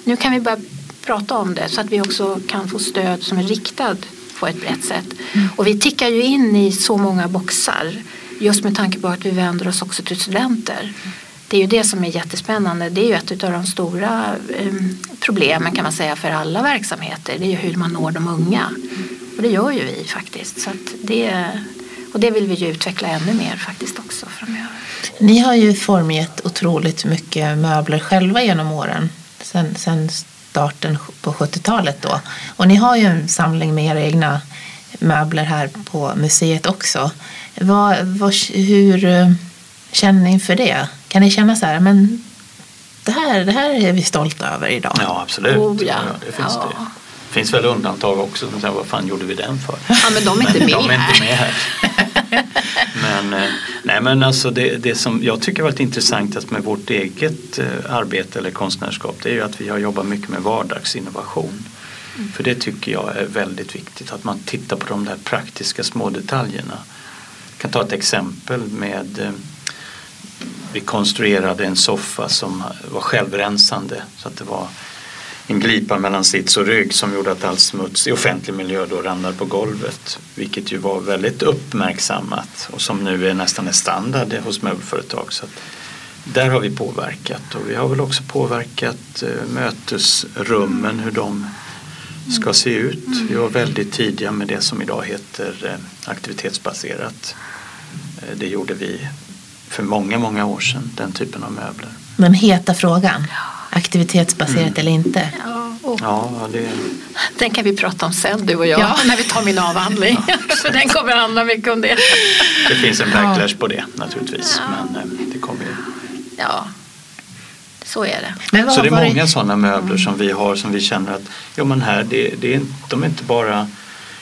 nu kan vi börja prata om det så att vi också kan få stöd som är riktad på ett brett sätt. Mm. Och vi tickar ju in i så många boxar just med tanke på att vi vänder oss också till studenter. Det är ju det som är jättespännande. Det är ju ett av de stora ehm, problemen kan man säga för alla verksamheter. Det är ju hur man når de unga. Och det gör ju vi faktiskt. Så det, och det vill vi ju utveckla ännu mer faktiskt också framöver. Ni har ju formgett otroligt mycket möbler själva genom åren. Sen, sen starten på 70-talet då. Och ni har ju en samling med era egna möbler här på museet också. Vad, vad, hur eh, känner ni inför det? Kan ni känna så här, men det här, det här är vi stolta över idag? Ja, absolut. Oh, ja. Ja, det finns ja. det. Det finns väl undantag också som säger vad fan gjorde vi den för? Ja men de är inte med de är inte med här. men, eh, nej, men alltså det, det som jag tycker varit intressantast med vårt eget eh, arbete eller konstnärskap det är ju att vi har jobbat mycket med vardagsinnovation. Mm. För det tycker jag är väldigt viktigt att man tittar på de där praktiska små detaljerna. Jag kan ta ett exempel med eh, vi konstruerade en soffa som var självrensande så att det var en glipa mellan sits och rygg som gjorde att all smuts i offentlig miljö då ramlade på golvet. Vilket ju var väldigt uppmärksammat och som nu är nästan en standard hos möbelföretag. Så där har vi påverkat och vi har väl också påverkat eh, mötesrummen, hur de ska se ut. Vi var väldigt tidiga med det som idag heter eh, aktivitetsbaserat. Eh, det gjorde vi för många, många år sedan, den typen av möbler. Den heta frågan aktivitetsbaserat mm. eller inte. Ja, ja, det... Den kan vi prata om sen du och jag ja. när vi tar min avhandling. Ja, För den kommer handla mycket om det. Det finns en backlash på det naturligtvis. Men eh, det kommer ju. Ja, så är det. så det är många det... sådana möbler som vi har som vi känner att jo, men här, det, det är, de är inte bara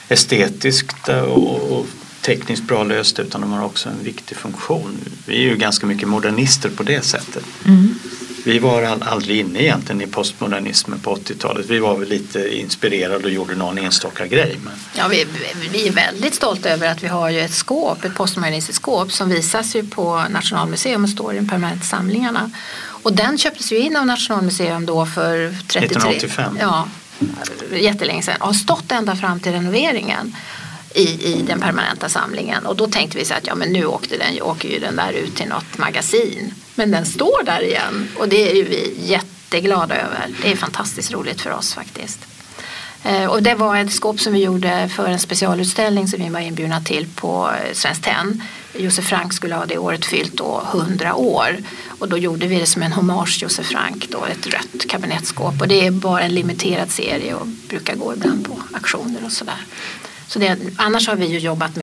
estetiskt och, och tekniskt bra lösta utan de har också en viktig funktion. Vi är ju ganska mycket modernister på det sättet. Mm. Vi var aldrig inne egentligen i postmodernismen på 80-talet. Vi var väl lite inspirerade och gjorde någon enstaka grej. Men... Ja, vi, vi är väldigt stolta över att vi har ju ett skåp, ett postmodernistiskt skåp som visas ju på Nationalmuseum och står i de permanenta samlingarna. Och den köptes ju in av Nationalmuseum då för 33, 1985. Ja, jättelänge sedan. Och har stått ända fram till renoveringen i, i den permanenta samlingen. Och då tänkte vi så att ja, men nu åkte den, åker ju den där ut till något magasin. Men den står där igen och det är ju vi jätteglada över. Det är fantastiskt roligt för oss faktiskt. Eh, och det var ett skåp som vi gjorde för en specialutställning som vi var inbjudna till på eh, Svenskt Tenn. Josef Frank skulle ha det året fyllt då 100 år och då gjorde vi det som en hommage till Josef Frank, då, ett rött kabinettskåp och det är bara en limiterad serie och brukar gå ibland på auktioner och sådär. Så det, annars har vi ju jobbat med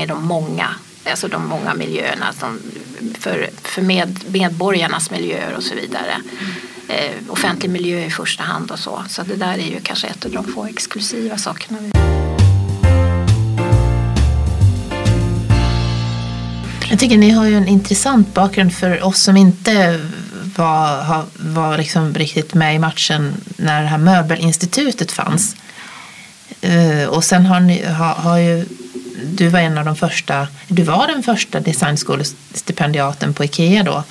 är de många, alltså de många miljöerna som för, för med, medborgarnas miljöer och så vidare. Eh, offentlig miljö i första hand och så. Så det där är ju kanske ett av de få exklusiva sakerna. Jag tycker ni har ju en intressant bakgrund för oss som inte var, har- var liksom riktigt med i matchen när det här möbelinstitutet fanns. Eh, och sen har, ni, har, har ju, du var en av de första, du var den första designskole-stipendiaten på Ikea då.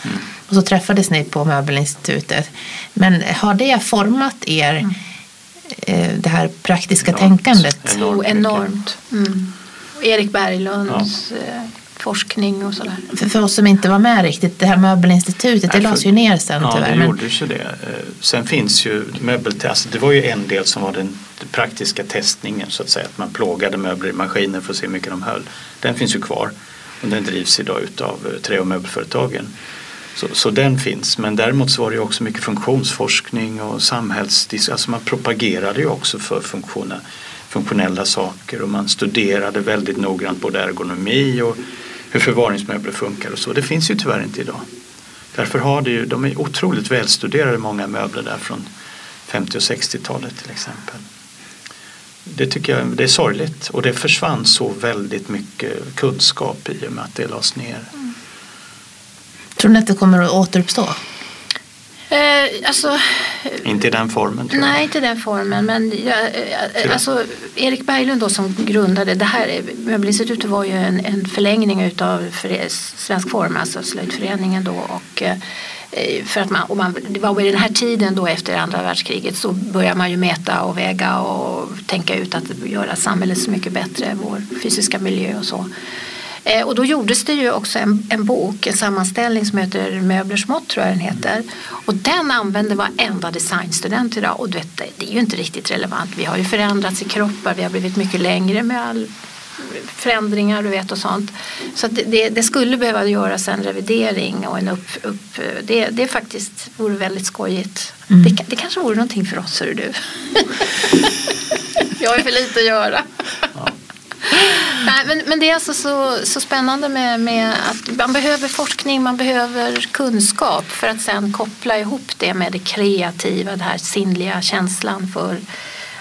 Och så träffades ni på möbelinstitutet. Men har det format er, eh, det här praktiska Enormt. tänkandet? Enormt mycket. enormt. Mm. Och Erik Berglunds eh, forskning och sådär. För, för oss som inte var med riktigt, det här möbelinstitutet, det Nej, lades för- ju ner sen Ja, tyvärr. det men- gjordes ju det. Eh, Sen finns ju möbeltest, alltså det var ju en del som var den praktiska testningen så att säga. Att man plågade möbler i maskiner för att se hur mycket de höll. Den finns ju kvar och den drivs idag utav eh, trä och möbelföretagen. Så, så den finns, men däremot så var det ju också mycket funktionsforskning och samhälls... Alltså man propagerade ju också för funktiona, funktionella saker och man studerade väldigt noggrant både ergonomi och hur förvaringsmöbler funkar och så. Det finns ju tyvärr inte idag. Därför har det ju, de är otroligt välstuderade många möbler där från 50 och 60-talet till exempel. Det tycker jag det är sorgligt och det försvann så väldigt mycket kunskap i och med att det lades ner. Tror ni att det kommer att återuppstå? Eh, alltså, Inte i den formen tror jag. Nej, inte den formen. Men jag, eh, alltså, Erik Berglund då som grundade det här möbelinstitutet var ju en, en förlängning utav för, Svensk Form, alltså slöjdföreningen då. Och, eh, för att man, och man, det var vid den här tiden då efter andra världskriget så började man ju mäta och väga och tänka ut att göra samhället så mycket bättre, vår fysiska miljö och så. Eh, Och då gjordes det ju också en, en bok, en sammanställning som heter Möblers mått tror jag den heter. Och den använder varenda designstudent idag. Och du vet, det- det är ju inte riktigt relevant. Vi har ju förändrats i kroppar, vi har blivit mycket längre med all förändringar du vet och sånt. Så det, det, det skulle behöva göras en revidering och en upp... upp det, det faktiskt vore väldigt skojigt. Det, ka- det kanske vore någonting för oss, hör du. Jag har för lite att göra. Nej, men, men det är alltså så, så spännande med, med att man behöver forskning, man behöver kunskap för att sen koppla ihop det med det kreativa, den här sinnliga känslan för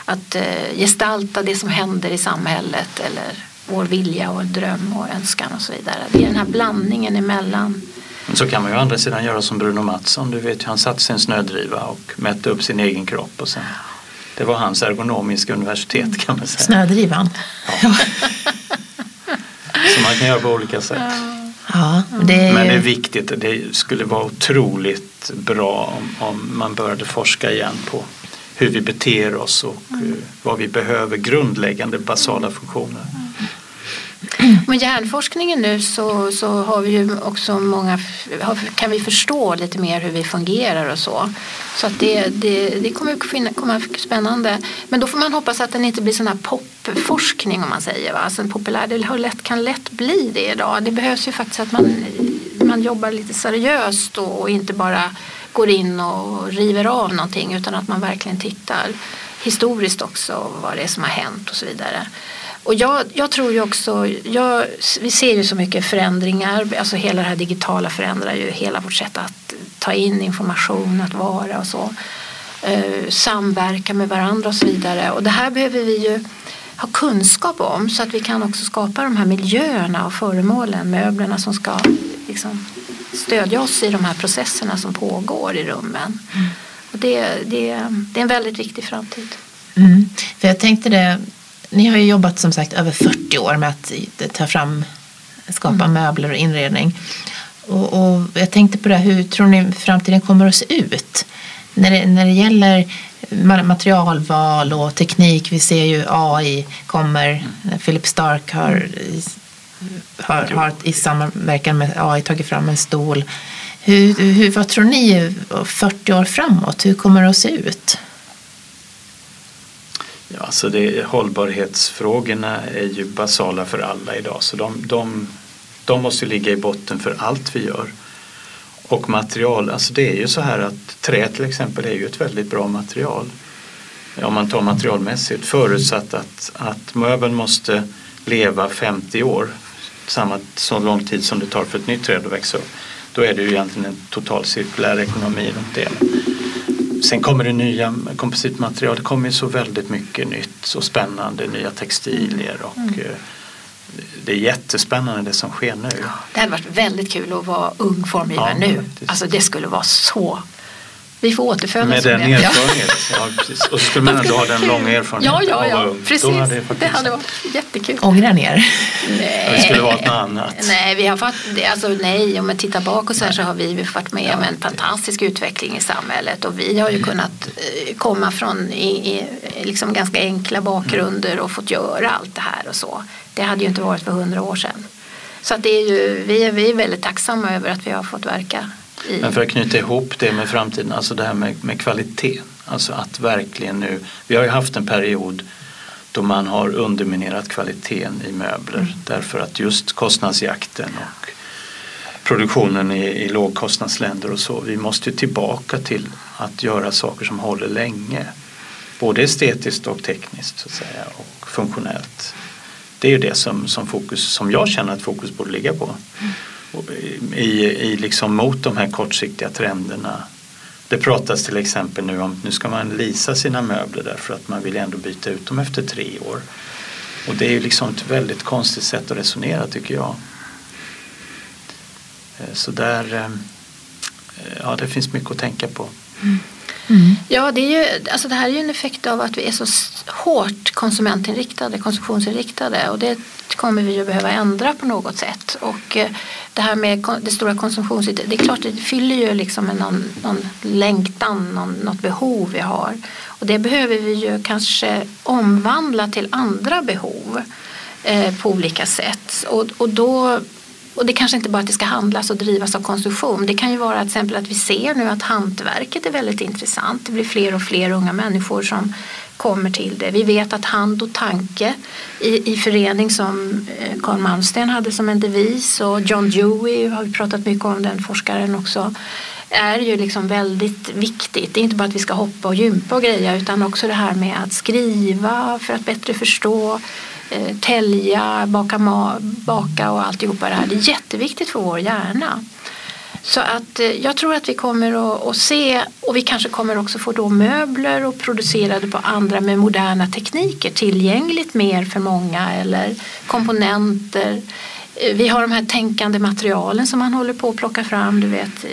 att eh, gestalta det som händer i samhället eller vår vilja och dröm och önskan och så vidare. Det är den här blandningen emellan. Men så kan man ju å andra sidan göra som Bruno Mattsson. Du vet ju, han satte sig i en snödriva och mätte upp sin egen kropp och sen det var hans ergonomiska universitet kan man säga. Snödrivan? Ja. Så man kan göra på olika sätt. Ja, det Men det är viktigt, det skulle vara otroligt bra om, om man började forska igen på hur vi beter oss och eh, vad vi behöver, grundläggande basala funktioner. Med hjärnforskningen nu så, så har vi ju också många, kan vi förstå lite mer hur vi fungerar och så. Så att det, det, det kommer att finna- komma spännande. Men då får man hoppas att den inte blir sån här popforskning om man säger. Va? Alltså en populär, det lätt, kan lätt bli det idag. Det behövs ju faktiskt att man, man jobbar lite seriöst och inte bara går in och river av någonting utan att man verkligen tittar historiskt också vad det är som har hänt och så vidare. Och jag, jag tror ju också, jag, vi ser ju så mycket förändringar, alltså hela det här digitala förändrar ju hela vårt sätt att ta in information, att vara och så. Eh, samverka med varandra och så vidare. Och det här behöver vi ju ha kunskap om så att vi kan också skapa de här miljöerna och föremålen, möblerna som ska liksom, stödja oss i de här processerna som pågår i rummen. Och det, det, det är en väldigt viktig framtid. Mm. För jag tänkte det, ni har ju jobbat som sagt över 40 år med att ta fram, skapa möbler och inredning. Och, och jag tänkte på det, här, hur tror ni framtiden kommer att se ut? När det, när det gäller ma- materialval och teknik, vi ser ju AI kommer, Philip Stark har, har, har i samverkan med AI tagit fram en stol. Hur, hur, vad tror ni 40 år framåt? Hur kommer det att se ut? Ja, alltså det, hållbarhetsfrågorna är ju basala för alla idag så de, de, de måste ligga i botten för allt vi gör. Och material, alltså det är ju så här att trä till exempel är ju ett väldigt bra material. Om man tar materialmässigt förutsatt att, att möbeln måste leva 50 år, samma så lång tid som det tar för ett nytt träd att växa upp. Då är det ju egentligen en total cirkulär ekonomi runt det. Sen kommer det nya kompositmaterial, det kommer ju så väldigt mycket nytt och spännande, nya textilier och mm. Eh, det är jättespännande det som sker nu. Det hade varit väldigt kul att vara ung formgivare ja, nu. Alltså det skulle vara så vi får återfödas. Med den erfarenheten. Ja. precis. Och så skulle man ändå ha den långa erfarenheten ja, ja, ja. Precis. Hade det, det, hade varit jättekul. Ångrar ni er? Nej. Det skulle vara något annat. Nej, vi har fått, alltså, nej, om man tittar bakåt så, här så har vi varit med om en fantastisk utveckling i samhället och vi har ju kunnat eh, komma från i, i, liksom ganska enkla bakgrunder och fått göra allt det här och så. Det hade ju inte varit för hundra år sedan. Så att det är ju, vi, är, vi är väldigt tacksamma över att vi har fått verka i... Men för att knyta ihop det med framtiden, alltså det här med, med kvalitet. Alltså att verkligen nu, vi har ju haft en period då man har underminerat kvaliteten i möbler mm. därför att just kostnadsjakten och produktionen i, i lågkostnadsländer och så. Vi måste ju tillbaka till att göra saker som håller länge. Både estetiskt och tekniskt så att säga och funktionellt. Det är ju det som, som, fokus, som jag känner att fokus borde ligga på. Mm i, i liksom mot de här kortsiktiga trenderna. Det pratas till exempel nu om nu ska man lisa sina möbler därför att man vill ändå byta ut dem efter tre år. Och det är ju liksom ett väldigt konstigt sätt att resonera tycker jag. Eh, så där, eh, ja det finns mycket att tänka på. Mm. Mm. Ja, det, är ju, alltså det här är ju en effekt av att vi är så hårt konsumentinriktade, konsumtionsinriktade och det kommer vi ju behöva ändra på något sätt. Och eh, det här med det stora konsumtionsinriktade, det är klart det fyller ju liksom någon, någon längtan, någon, något behov vi har. Och det behöver vi ju kanske omvandla till andra behov eh, på olika sätt. Och, och då och det kanske inte bara att det ska handlas och drivas av konsumtion. Det kan ju vara till exempel att vi ser nu att hantverket är väldigt intressant. Det blir fler och fler unga människor som kommer till det. Vi vet att hand och tanke i, i förening som eh, Carl Malmsten hade som en devis och John Dewey har vi pratat mycket om den forskaren också är ju liksom väldigt viktigt. Det är inte bara att vi ska hoppa och gympa och greja utan också det här med att skriva för att bättre förstå eh, tälja, baka, baka och alltihopa det här. Det är jätteviktigt för vår hjärna. Så att eh, jag tror att vi kommer att, att, se och vi kanske kommer också få då möbler och producerade på andra med moderna tekniker tillgängligt mer för många eller komponenter. Eh, vi har de här tänkande materialen som man håller på att plocka fram. Du vet, eh,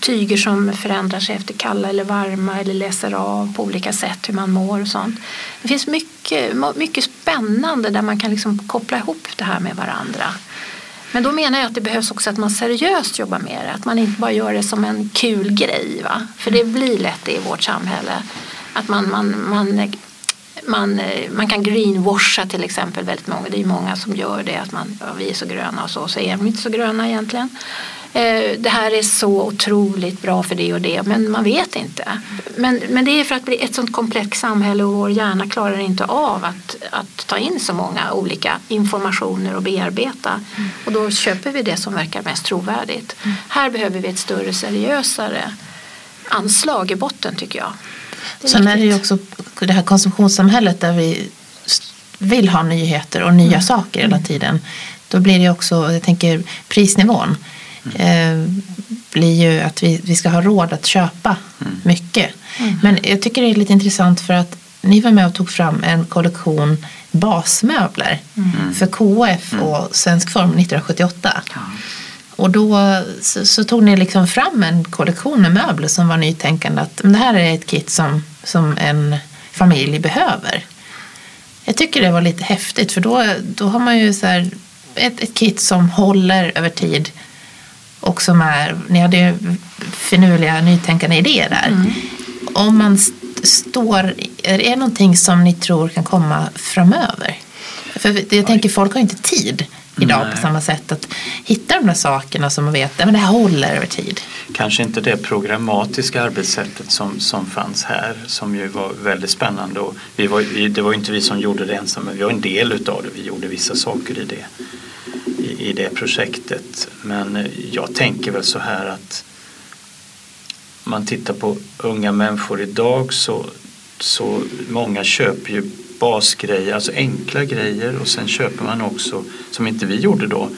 tyger som förändrar sig efter kalla eller varma eller läser av på olika sätt hur man mår och sånt. Det finns mycket, mycket spännande där man kan liksom koppla ihop det här med varandra. Men då menar jag att det behövs också att man seriöst jobbar med det. Att man inte bara gör det som en kul grej. Va? För det blir lätt det i vårt samhälle. Att man, man, man, man, man kan greenwasha till exempel väldigt många. Det är många som gör det. Att man, ja, vi är så gröna och så. Så är de inte så gröna egentligen. Eh, det här är så otroligt bra för det och det men man vet inte. Men, men det är för att bli ett sånt komplext samhälle och vår hjärna klarar inte av att, att ta in så många olika informationer och bearbeta. Mm. Och då köper vi det som verkar mest trovärdigt. Mm. Här behöver vi ett större seriösare anslag i botten tycker jag. Sen är det ju också det här konsumtionssamhället där vi vill ha nyheter och nya mm. saker hela mm. tiden. Då blir det också, jag tänker prisnivån eh, blir ju att vi, vi ska ha råd att köpa mm. mycket. Mm. Men jag tycker det är lite intressant för att ni var med och tog fram en kollektion basmöbler mm. för KF mm. och Svensk Form 1978. Ja. Och då så, så, tog ni liksom fram en kollektion med möbler som var nytänkande. Att det här är ett kit som, som en familj behöver. Jag tycker det var lite häftigt för då, då har man ju så här, ett, ett kit som håller över tid och som är, ni hade finurliga nytänkande idéer där. Mm. Om man står, är det någonting som ni tror kan komma framöver? För jag tänker folk har inte tid idag Nej. på samma sätt. Att hitta de där sakerna som man vet, men det här håller över tid. Kanske inte det programmatiska arbetssättet som, som fanns här som ju var väldigt spännande. Och vi var, vi, det var inte vi som gjorde det ensamma, vi var en del utav det. Vi gjorde vissa saker i det, i, i det projektet. Men eh, jag tänker väl så här att om man tittar på unga människor idag så, så många köper ju basgrejer, alltså enkla grejer och sen köper man också, som inte vi gjorde då,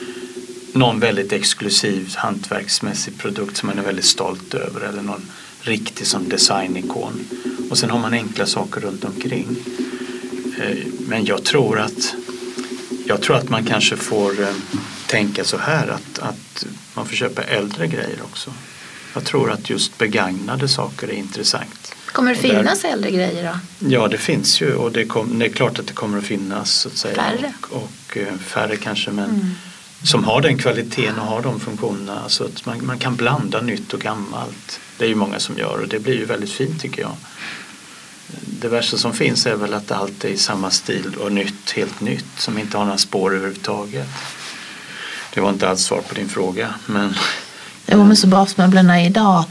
någon väldigt exklusiv hantverksmässig produkt som man är väldigt stolt över eller någon riktig som designikon. Och sen har man enkla saker runt omkring. Eh, men jag tror att jag tror att man kanske får eh, tänka så här att, att man får köpa äldre grejer också. Jag tror att just begagnade saker är intressant. Kommer det Och där- finnas äldre grejer då? Ja, det finns ju och det, kom, det är klart att det kommer att finnas så att säga. Färre. Och, och eh, färre kanske men som har den kvaliteten och har de funktionerna. Alltså att man, man kan blanda nytt och gammalt. Det är ju många som gör och det blir ju väldigt fint tycker jag. Det värsta som finns är väl att allt är i samma stil och nytt, helt nytt som inte har några spår överhuvudtaget. Det var inte alls svar på din fråga men Jo, men så basmöblerna idag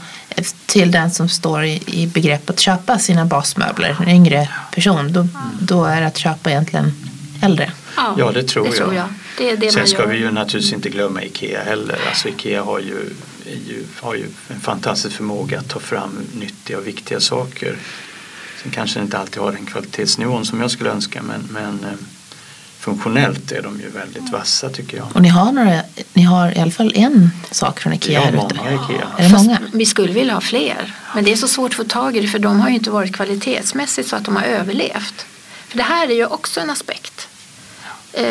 till den som står i, i begrepp att köpa sina basmöbler, en yngre person, då, då är det att köpa egentligen äldre. Ja, det tror det jag. Tror jag. Det är det Sen man ska gör. vi ju naturligtvis inte glömma IKEA heller. Alltså IKEA har ju, ju, har ju en fantastisk förmåga att ta fram nyttiga och viktiga saker. Sen kanske inte alltid har den kvalitetsnivån som jag skulle önska men, men eh, funktionellt är de ju väldigt vassa tycker jag. Och ni har, några, ni har i alla fall en sak från Ikea Ja, här ute. IKEA. Är det Fast många? Vi skulle vilja ha fler. Men det är så svårt att få tag i det för de har ju inte varit kvalitetsmässigt så att de har överlevt. För det här är ju också en aspekt. Eh,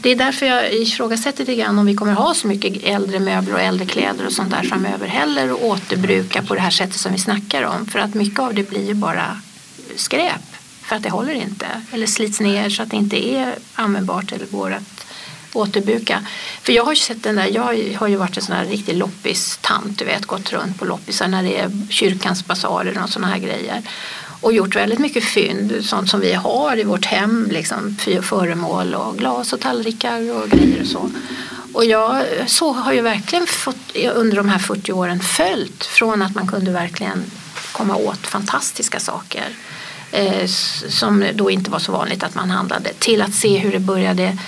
Det är därför jag ifrågasätter lite grann om vi kommer ha så mycket äldre möbler och äldre kläder och sånt där framöver heller och återbruka på det här sättet som vi snackar om. För att mycket av det blir ju bara skräp för att det håller inte. Eller slits ner så att det inte är användbart eller går att återbruka. För jag har ju sett den där, jag har ju varit en sån här riktig loppistant, du vet, gått runt på loppisar när det är kyrkans basarer och såna här grejer. Och gjort väldigt mycket fynd, sånt som vi har i vårt hem, liksom föremål och glas och tallrikar och grejer och så. Och jag så har ju verkligen fått, under de här 40 åren följt från att man kunde verkligen komma åt fantastiska saker Eh, som då inte var så vanligt att man handlade till att se hur det började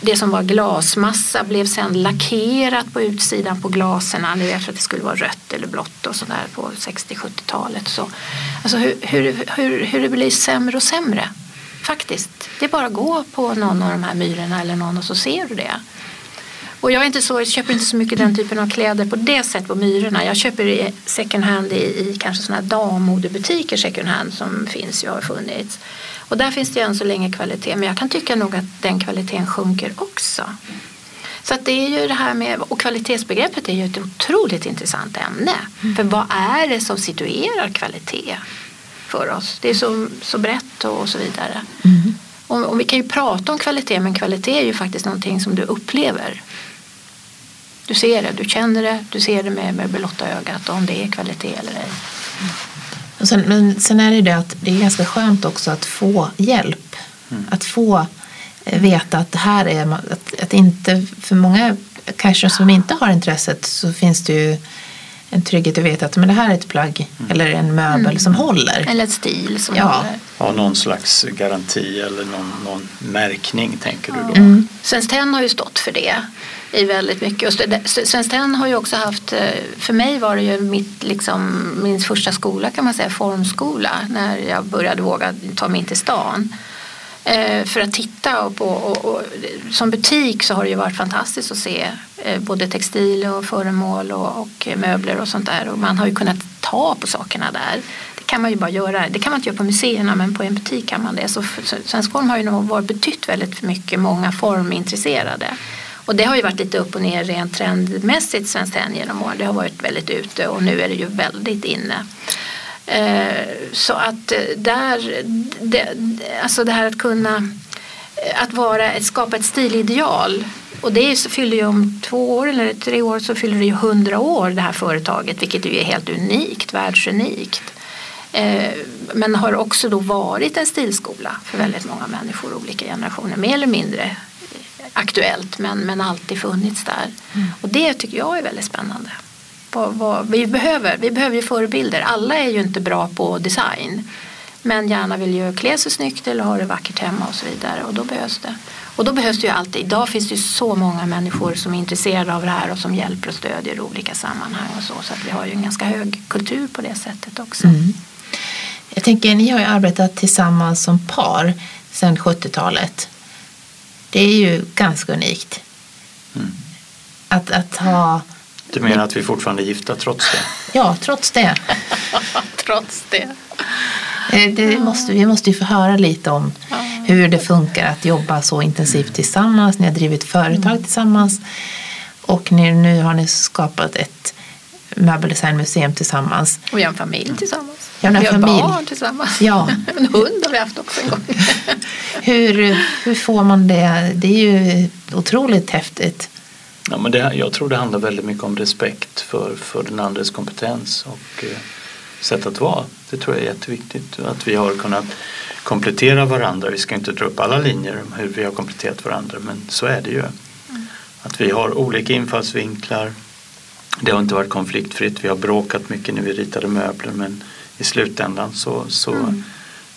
det som var glasmassa blev sen lackerat på utsidan på glaserna. Ni vet för att det skulle vara rött eller blått och sådär på 60-70-talet. Så, alltså hur, hur, hur, hur det blir sämre och sämre. Faktiskt. Det är bara att gå på någon av de här myrorna eller någon och så ser du det. Och jag, är inte så, jag köper inte så mycket den typen av kläder på det sättet på Myrorna. Jag köper i second hand i, i kanske sådana här dammodebutiker second hand som finns, jag har funnits. Och där finns det ju än så länge kvalitet men jag kan tycka nog att den kvaliteten sjunker också. Så att det är ju det här med, och kvalitetsbegreppet är ju ett otroligt intressant ämne. För vad är det som situerar kvalitet för oss? Det är så, så brett och, och så vidare. Och, och vi kan ju prata om kvalitet men kvalitet är ju faktiskt någonting som du upplever. Du ser det, du känner det, du ser det med, med blotta ögat om det är kvalitet eller ej. Och sen, men sen är det ju det att det är ganska skönt också att få hjälp. Att få eh, veta att det här är, att, att inte, för många kanske som inte har intresset så finns det ju en trygghet att veta att men det här är ett plagg eller en möbel som håller. Eller ett stil som Ja. håller. Ha någon slags garanti eller någon, någon märkning tänker du då? Mm. Svenskt Tenn har ju stått för det i väldigt mycket. Och Svenskt Tenn har ju också haft, eh, för mig var det ju mitt, liksom, min första skola kan man säga, formskola, när jag började våga ta mig in till stan. Eh, för att titta och på, och, och, som butik så har det ju varit fantastiskt att se eh, både textil och föremål och, och möbler och sånt där och man har ju kunnat ta på sakerna där. Det kan man ju bara göra, det kan man inte göra på museerna men på en butik kan man det. Så så Svensk Form har ju nog varit betytt väldigt mycket många formintresserade. Och det har ju varit lite upp och ner rent trendmässigt Svenskt Tenn genom åren. Det har varit väldigt ute och nu är det ju väldigt inne. Eh, Så att eh, där, det, alltså det här att kunna eh, att vara, att skapa ett stilideal och det fyller ju om två år eller tre år så fyller det ju hundra år det här företaget vilket ju är helt unikt, världsunikt. Men har också då varit en stilskola för väldigt många människor, olika generationer, mer eller mindre aktuellt men, men alltid funnits där. Och det tycker jag är väldigt spännande. Vad, vad, vi, behöver, vi behöver ju förebilder. Alla är ju inte bra på design. Men gärna vill ju klä sig snyggt eller ha det vackert hemma och så vidare. Och då behövs det. Och då behövs det ju alltid. Idag finns det ju så många människor som är intresserade av det här och som hjälper och stödjer i olika sammanhang och så. Så att vi har ju en ganska hög kultur på det sättet också. Mm. Jag tänker, ni har ju arbetat tillsammans som par sedan 70-talet. Det är ju ganska unikt. Mm. Att, att ha... Du menar att vi fortfarande är gifta trots det? Ja, trots det. Trots det. Eh, det måste, vi måste ju få höra lite om hur det funkar att jobba så intensivt tillsammans. Ni har drivit företag tillsammans och ni, nu har ni skapat ett möbeldesignmuseum tillsammans. Och vi har en familj tillsammans. Ja, en vi har familj. barn tillsammans. Ja. en hund har vi haft också en gång. Hur, hur får man det? Det är ju otroligt häftigt. Ja, men det, jag tror det handlar väldigt mycket om respekt för, för den andres kompetens och eh, sätt att vara. Det tror jag är jätteviktigt. Att vi har kunnat komplettera varandra. Vi ska inte dra upp alla linjer om hur vi har kompletterat varandra men så är det ju. Att vi har olika infallsvinklar. Det har inte varit konfliktfritt. Vi har bråkat mycket när vi ritade möbler men i slutändan så, så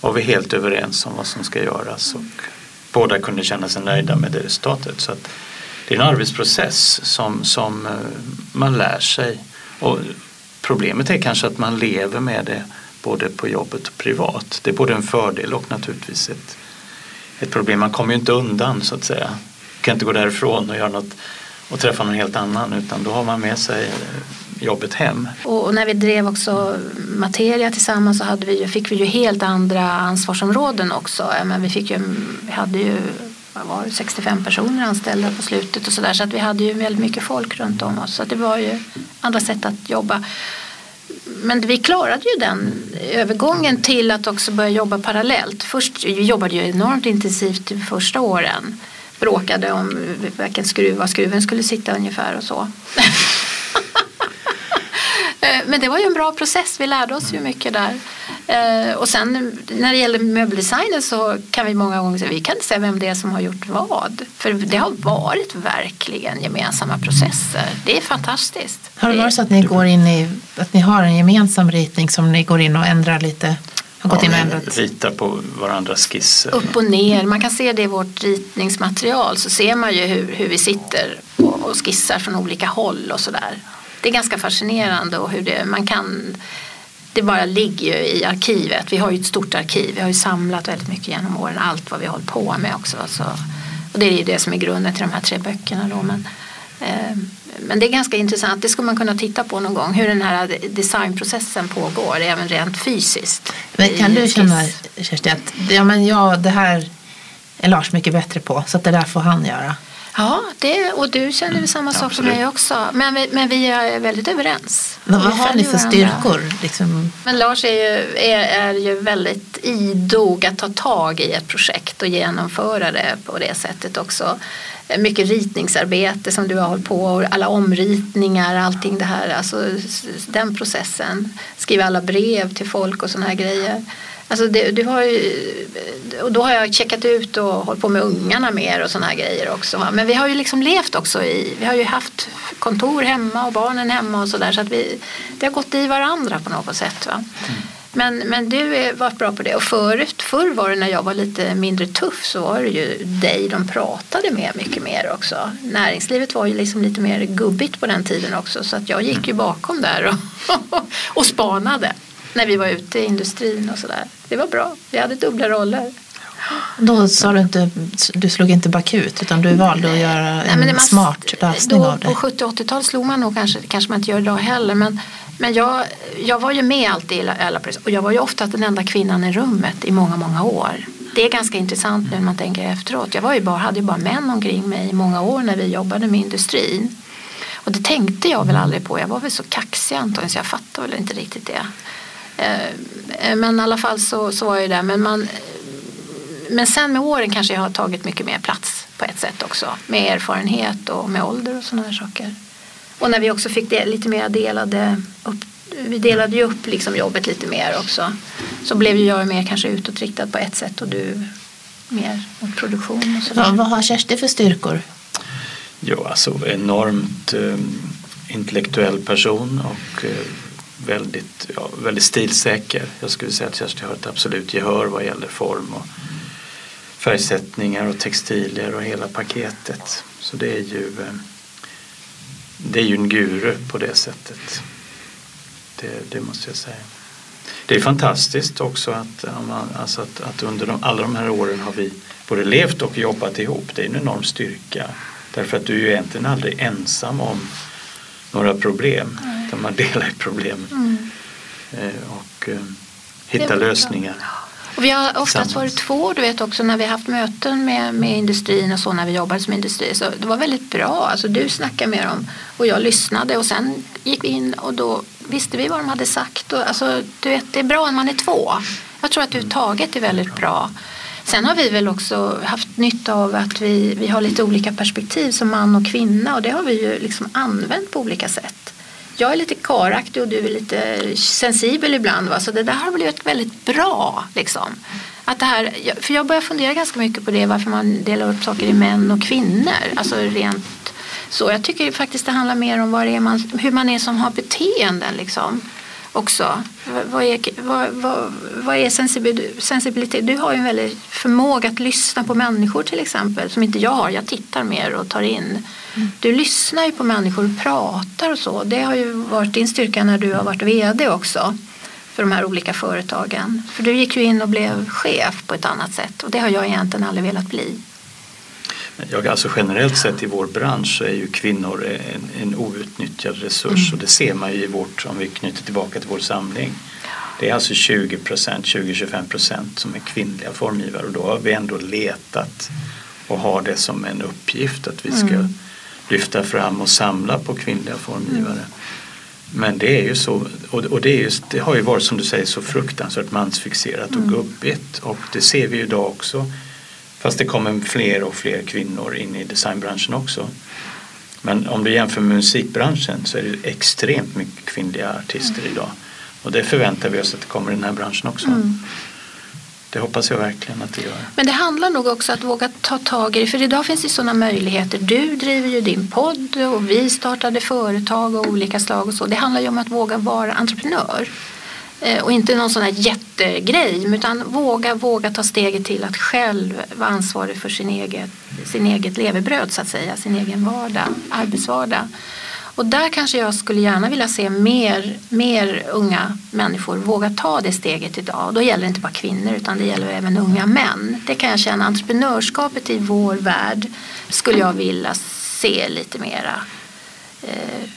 var vi helt överens om vad som ska göras och båda kunde känna sig nöjda med det resultatet. Så att det är en arbetsprocess som, som eh, man lär sig. Och problemet är kanske att man lever med det både på jobbet och privat. Det är både en fördel och naturligtvis ett, ett problem. Man kommer ju inte undan så att säga. Man kan inte gå därifrån och göra något och träffa någon helt annan utan då har man med sig eh, jobbet hem. Och när vi drev också Materia tillsammans så hade vi fick vi ju helt andra ansvarsområden också. Men vi, fick ju, vi hade ju vad var det, 65 personer anställda på slutet och sådär så att vi hade ju väldigt mycket folk runt om oss. Så att det var ju andra sätt att jobba. Men vi klarade ju den övergången till att också börja jobba parallellt. Först vi jobbade ju enormt intensivt de första åren. Bråkade om vilken skruv, var skruven skulle sitta ungefär och så. Eh, Men det var ju en bra process, vi lärde oss ju mycket där. Eh, Och sen när det gäller möbeldesignen så kan vi många gånger säga vi kan inte säga vem det är som har gjort vad. För det har varit verkligen gemensamma processer. Det är fantastiskt. Har det varit så att ni går in i, att ni har en gemensam ritning som ni går in och ändrar lite? Har gått in och ändrat? Ritar på varandras skisser. Upp och ner, man kan se det i vårt ritningsmaterial så ser man ju hur, hur vi sitter och, och skissar från olika håll och sådär. Det är ganska fascinerande och hur det, man kan det bara ligger ju i arkivet. Vi har ju ett stort arkiv. Vi har ju samlat väldigt mycket genom åren. Allt vad vi har hållit på med också. Så, och det är ju det som är grunden till de här tre böckerna. Då. Men, eh, men det är ganska intressant. Det skulle man kunna titta på någon gång. Hur den här designprocessen pågår. Även rent fysiskt. Men kan du känna, Kersti, att ja, men ja, det här är Lars mycket bättre på så att det där får han göra? Ja, det, och du känner väl samma sak som mig också. Men, vi- men vi är väldigt överens. Men Vi vad har ni för styrkor? Liksom, Men Lars är ju, är, är ju väldigt idog att ta tag i ett projekt och genomföra det på det sättet också. Mycket ritningsarbete som du har hållit på och alla omritningar, allting det här, alltså den processen. Skriva alla brev till folk och sådana här grejer. Alltså det, du har ju, och då har jag checkat ut och hållit på med ungarna mer och sådana här grejer också. Men vi har ju liksom levt också i, vi har ju haft kontor hemma och barnen hemma och sådär så att vi, det har gått i varandra på något sätt. Va? Men, men du har varit bra på det och förut, förr var det när jag var lite mindre tuff så var det ju dig de pratade med mycket mer också. Näringslivet var ju liksom lite mer gubbigt på den tiden också så att jag gick ju bakom där och, och spanade när vi var ute i industrin och sådär. Det var bra, vi hade dubbla roller. då sa du inte, du slog inte bakut utan du valde att göra Nej, en det man- smart lösning då, av det. På 70 och 80-talet slog man nog kanske, kanske man inte gör idag heller. Men, men jag, jag var ju med alltid i alla och jag var ju ofta den enda kvinnan i rummet i många, många år. Det är ganska intressant nu när man tänker efteråt. Jag var ju bara, hade ju bara män omkring mig i många år när vi jobbade med industrin. Och det tänkte jag väl aldrig på. Jag var väl så kaxig antagligen så jag fattade väl inte riktigt det. Eh, Men i alla fall så, så var jag ju där. Men, man, men sen med åren kanske jag har tagit mycket mer plats på ett sätt också. Med erfarenhet och med ålder och sådana här saker. Och när vi också fick det, lite mer delade upp, vi delade ju upp liksom jobbet lite mer också. Så blev ju jag mer kanske utåtriktad på ett sätt och du mer mot produktion och så. Vad, vad har Kersti för styrkor? Jo, alltså enormt eh, intellektuell person och eh, väldigt, ja, väldigt stilsäker. Jag skulle säga att Kersti har ett absolut gehör vad gäller form och färgsättningar och textilier och hela paketet. Så det är ju, eh, det är ju en guru på det sättet. Det, det måste jag säga. Det är fantastiskt också att, alltså att, att under de, alla de här åren har vi både levt och jobbat ihop. Det är en enorm styrka. Därför att du är ju egentligen aldrig ensam om några problem. Utan man delar i problemen. Mm. Eh, och eh, hittar lösningar. Och vi har oftast varit två, du vet också när vi har haft möten med, med industrin och så när vi jobbade som industri. Så det var väldigt bra. Alltså, du snackade med dem och jag lyssnade och sen gick vi in och då visste vi vad de hade sagt. Och, alltså, du vet, det är bra när man är två. Jag tror att överhuvudtaget är väldigt bra. Sen har vi väl också haft nytta av att vi, vi har lite olika perspektiv som man och kvinna och det har vi ju liksom använt på olika sätt. Jag är lite karaktig och du är lite sensibel ibland. Va? Så det där har blivit väldigt bra. Liksom. Att det här, för jag börjar fundera ganska mycket på det varför man delar upp saker i män och kvinnor. Alltså rent så. Jag tycker faktiskt det handlar mer om vad är man, hur man är som har beteenden. Liksom också. Vad är, vad, vad, vad är sensibilitet? Du har ju en väldig förmåga att lyssna på människor till exempel som inte jag har. Jag tittar mer och tar in. Mm. Du lyssnar ju på människor och pratar och så. Det har ju varit din styrka när du har varit vd också för de här olika företagen. För du gick ju in och blev chef på ett annat sätt och det har jag egentligen aldrig velat bli. Jag, alltså generellt sett i vår bransch så är ju kvinnor en, en outnyttjad resurs mm. och det ser man ju i vårt, om vi knyter tillbaka till vår samling. Det är alltså 20 procent, 20-25 procent som är kvinnliga formgivare och då har vi ändå letat och har det som en uppgift att vi ska mm. lyfta fram och samla på kvinnliga formgivare. Mm. Men det är ju så, och det, är just, det har ju varit som du säger så fruktansvärt mansfixerat och mm. gubbigt och det ser vi ju idag också Fast det kommer fler och fler kvinnor in i designbranschen också. Men om du jämför med musikbranschen så är det extremt mycket kvinnliga artister mm. idag. Och det förväntar vi oss att det kommer i den här branschen också. Mm. Det hoppas jag verkligen att det gör. Men det handlar nog också att våga ta tag i det. För idag finns det sådana möjligheter. Du driver ju din podd och vi startade företag av olika slag och så. Det handlar ju om att våga vara entreprenör. Eh, och inte någon sån här jättegrej utan våga, våga ta steget till att själv vara ansvarig för sin eget, sin eget levebröd så att säga, sin egen vardag, arbetsvardag. Och där kanske jag skulle gärna vilja se mer, mer unga människor våga ta det steget idag. Och då gäller det inte bara kvinnor utan det gäller även unga män. Det kan jag känna, entreprenörskapet i vår värld skulle jag vilja se lite mera eh,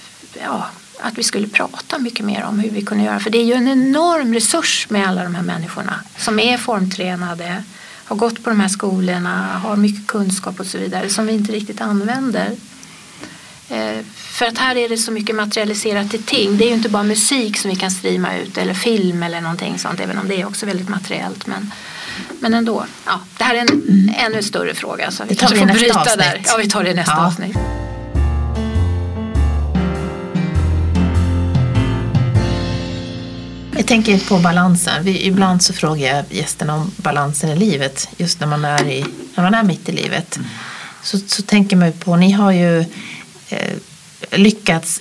ja, att vi skulle prata mycket mer om hur vi kunde göra. För det är ju en enorm resurs med alla de här människorna som är formtränade, har gått på de här skolorna, har mycket kunskap och så vidare som vi inte riktigt använder. Eh, för att här är det så mycket materialiserat till ting. Det är ju inte bara musik som vi kan streama ut eller film eller någonting sånt, även om det är också väldigt materiellt. Men, men ändå, ja, det här är en mm. ännu större fråga. Så vi det tar vi får bryta avsnitt. där. Ja, vi tar det i nästa ja. avsnitt. Jag tänker på balansen. Vi, ibland så frågar jag gästerna om balansen i livet. Just när man är, i, när man är mitt i livet. Mm. Så, så tänker man på, ni har ju eh, lyckats,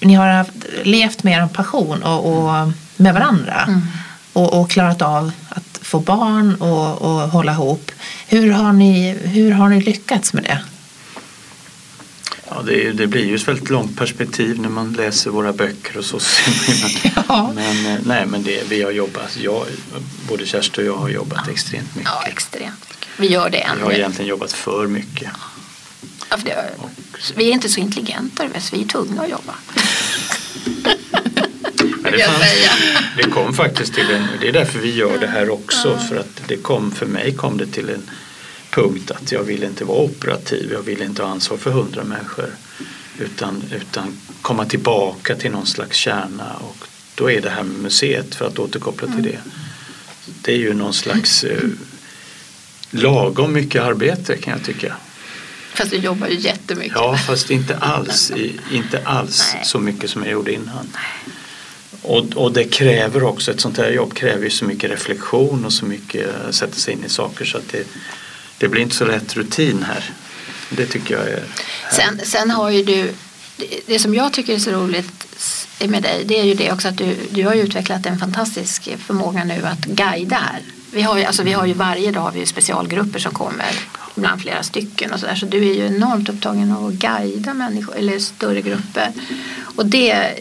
ni har haft, levt med er passion och, och med varandra. Mm. Och, och, klarat av att få barn och, och hålla ihop. Hur har, ni, hur har ni lyckats med det? Ja, det, det, blir ju ett väldigt långt perspektiv när man läser våra böcker och så. men, ja. men, eh, nej, men det, vi har jobbat, jag, både Kerstin och jag har jobbat ja. extremt mycket. Ja, extremt mycket. Vi gör det ännu. Vi har egentligen jobbat för mycket. Ja, för det, och, vi är inte så intelligenta, vi är tvungna att jobba. det, fanns, det kom faktiskt till en, det är därför vi gör det här också, för att det kom, för mig kom det till en punkt att jag vill inte vara operativ, jag vill inte ha ansvar för hundra människor utan, utan komma tillbaka till någon slags kärna och då är det här med museet, för att återkoppla till det, det är ju någon slags eh, lagom mycket arbete kan jag tycka. Fast du jobbar ju jättemycket. Ja, fast inte alls, inte alls så mycket som jag gjorde innan. Och, och det kräver också, ett sånt här jobb kräver ju så mycket reflektion och så mycket att sätta sig in i saker så att det, det blir inte så lätt rutin här. Det tycker jag är Sen, sen har ju du, det- som jag tycker är så roligt med dig det är ju det också att du, du har ju utvecklat en fantastisk förmåga nu att guida här. Vi har ju, alltså vi har ju varje dag har vi ju specialgrupper som kommer, ibland flera stycken och sådär. Så du är ju enormt upptagen av att guida människor eller större grupper. Och det är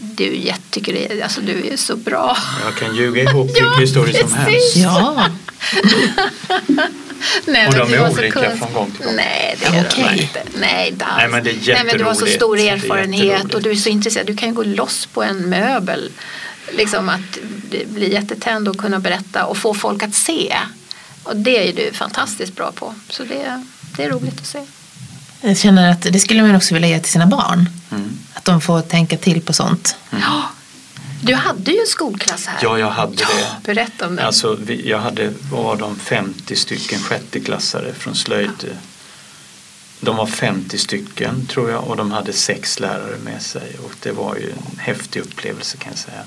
du jätte, tycker det, alltså du är så bra. Jag kan ljuga ihop Ja, vilka historier som helst. Ja, Nej, Och men de är olika kunst- från gång till gång. Nej, det är Okej. de inte. Nej. Nej, men det är Nej, men du har så jätteroligt. stor erfarenhet jätteroligt. och du är så intresserad. Du kan ju gå loss på en möbel. Liksom att bli jättetänd och kunna berätta och få folk att se. Och det är du fantastiskt bra på. Så det, det är roligt att se. jag känner att det skulle man också vilja ge till sina barn. Mm. Att de får tänka till på sånt. Ja. Du hade ju en skolklass här. Ja, jag hade det. Berätta om det. Alltså, vi, jag hade, vad var de, 50 stycken sjätteklassare från slöjd. De var 50 stycken tror jag och de hade sex lärare med sig och det var ju en häftig upplevelse kan jag säga.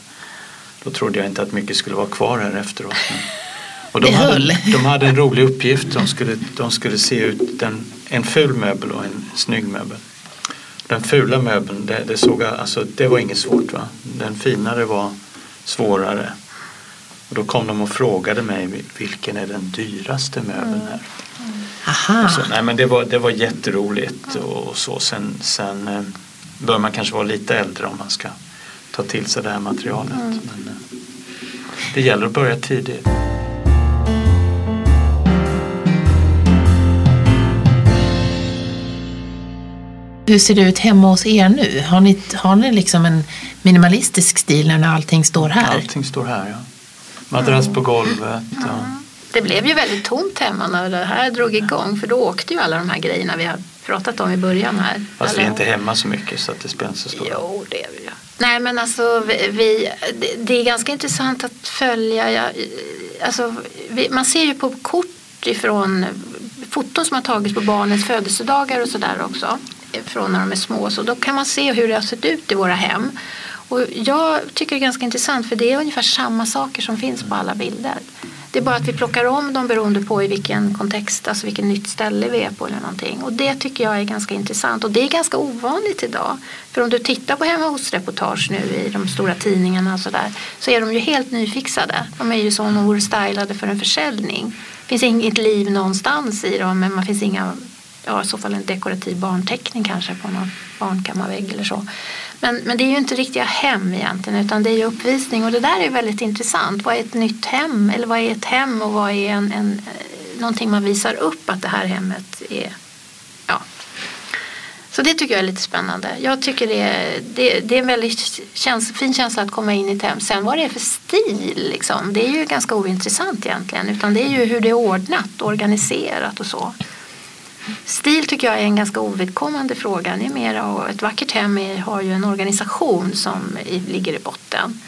Då trodde jag inte att mycket skulle vara kvar här efteråt. Men... Och de, hade, de hade en rolig uppgift. De skulle, de skulle se ut en, en ful möbel och en snygg möbel. Den fula möbeln, det, det, såg jag, alltså, det var inget svårt. Va? Den finare var svårare. Och då kom de och frågade mig vilken är den dyraste möbeln här. Aha. Så, nej, men det, var, det var jätteroligt och så. Sen, sen eh, bör man kanske vara lite äldre om man ska ta till sig det här materialet. Men, eh, det gäller att börja tidigt. Hur ser det ut hemma hos er nu? Har ni, har ni liksom en minimalistisk stil när allting står här? Allting står här ja. Madrass på golvet. Och, Det blev ju väldigt tomt hemma när det här drog igång. För då åkte ju alla de här grejerna vi har pratat om i början här. fast vi är inte hemma så mycket så att det spelar inte så stor roll. Jo, det är vi ju. Nej, men alltså vi, vi, det, det är ganska intressant att följa. Jag, alltså, vi, man ser ju på kort ifrån foton som har tagits på barnens födelsedagar och sådär också. Från när de är små. Så då kan man se hur det har sett ut i våra hem. Och jag tycker det är ganska intressant för det är ungefär samma saker som finns på alla bilder. Det är bara att vi plockar om dem beroende på i vilken kontext, alltså vilket nytt ställe vi är på eller någonting. Och det tycker jag är ganska intressant och det är ganska ovanligt idag. För om du tittar på hemma hos-reportage nu i de stora tidningarna och sådär så är de ju helt nyfixade. De är ju som om de vore stylade för en försäljning. Det finns inget liv någonstans i dem men man finns inga, ja i så fall en dekorativ barnteckning kanske på någon barnkammarvägg eller så. Men, men det är ju inte riktiga hem egentligen utan det är ju uppvisning och det där är väldigt intressant. Vad är ett nytt hem eller vad är ett hem och vad är en, en, eh, någonting man visar upp att det här hemmet är. Ja. Så det tycker jag är lite spännande. Jag tycker det är, det, det är en väldigt käns, fin känsla att komma in i ett hem. Sen vad det är för stil liksom, det är ju ganska ointressant egentligen. Utan det är ju hur det är ordnat, organiserat och så. Stil tycker jag är en ganska ovidkommande fråga. Det är mer, och ett vackert hem är, har ju en organisation som i, ligger i botten.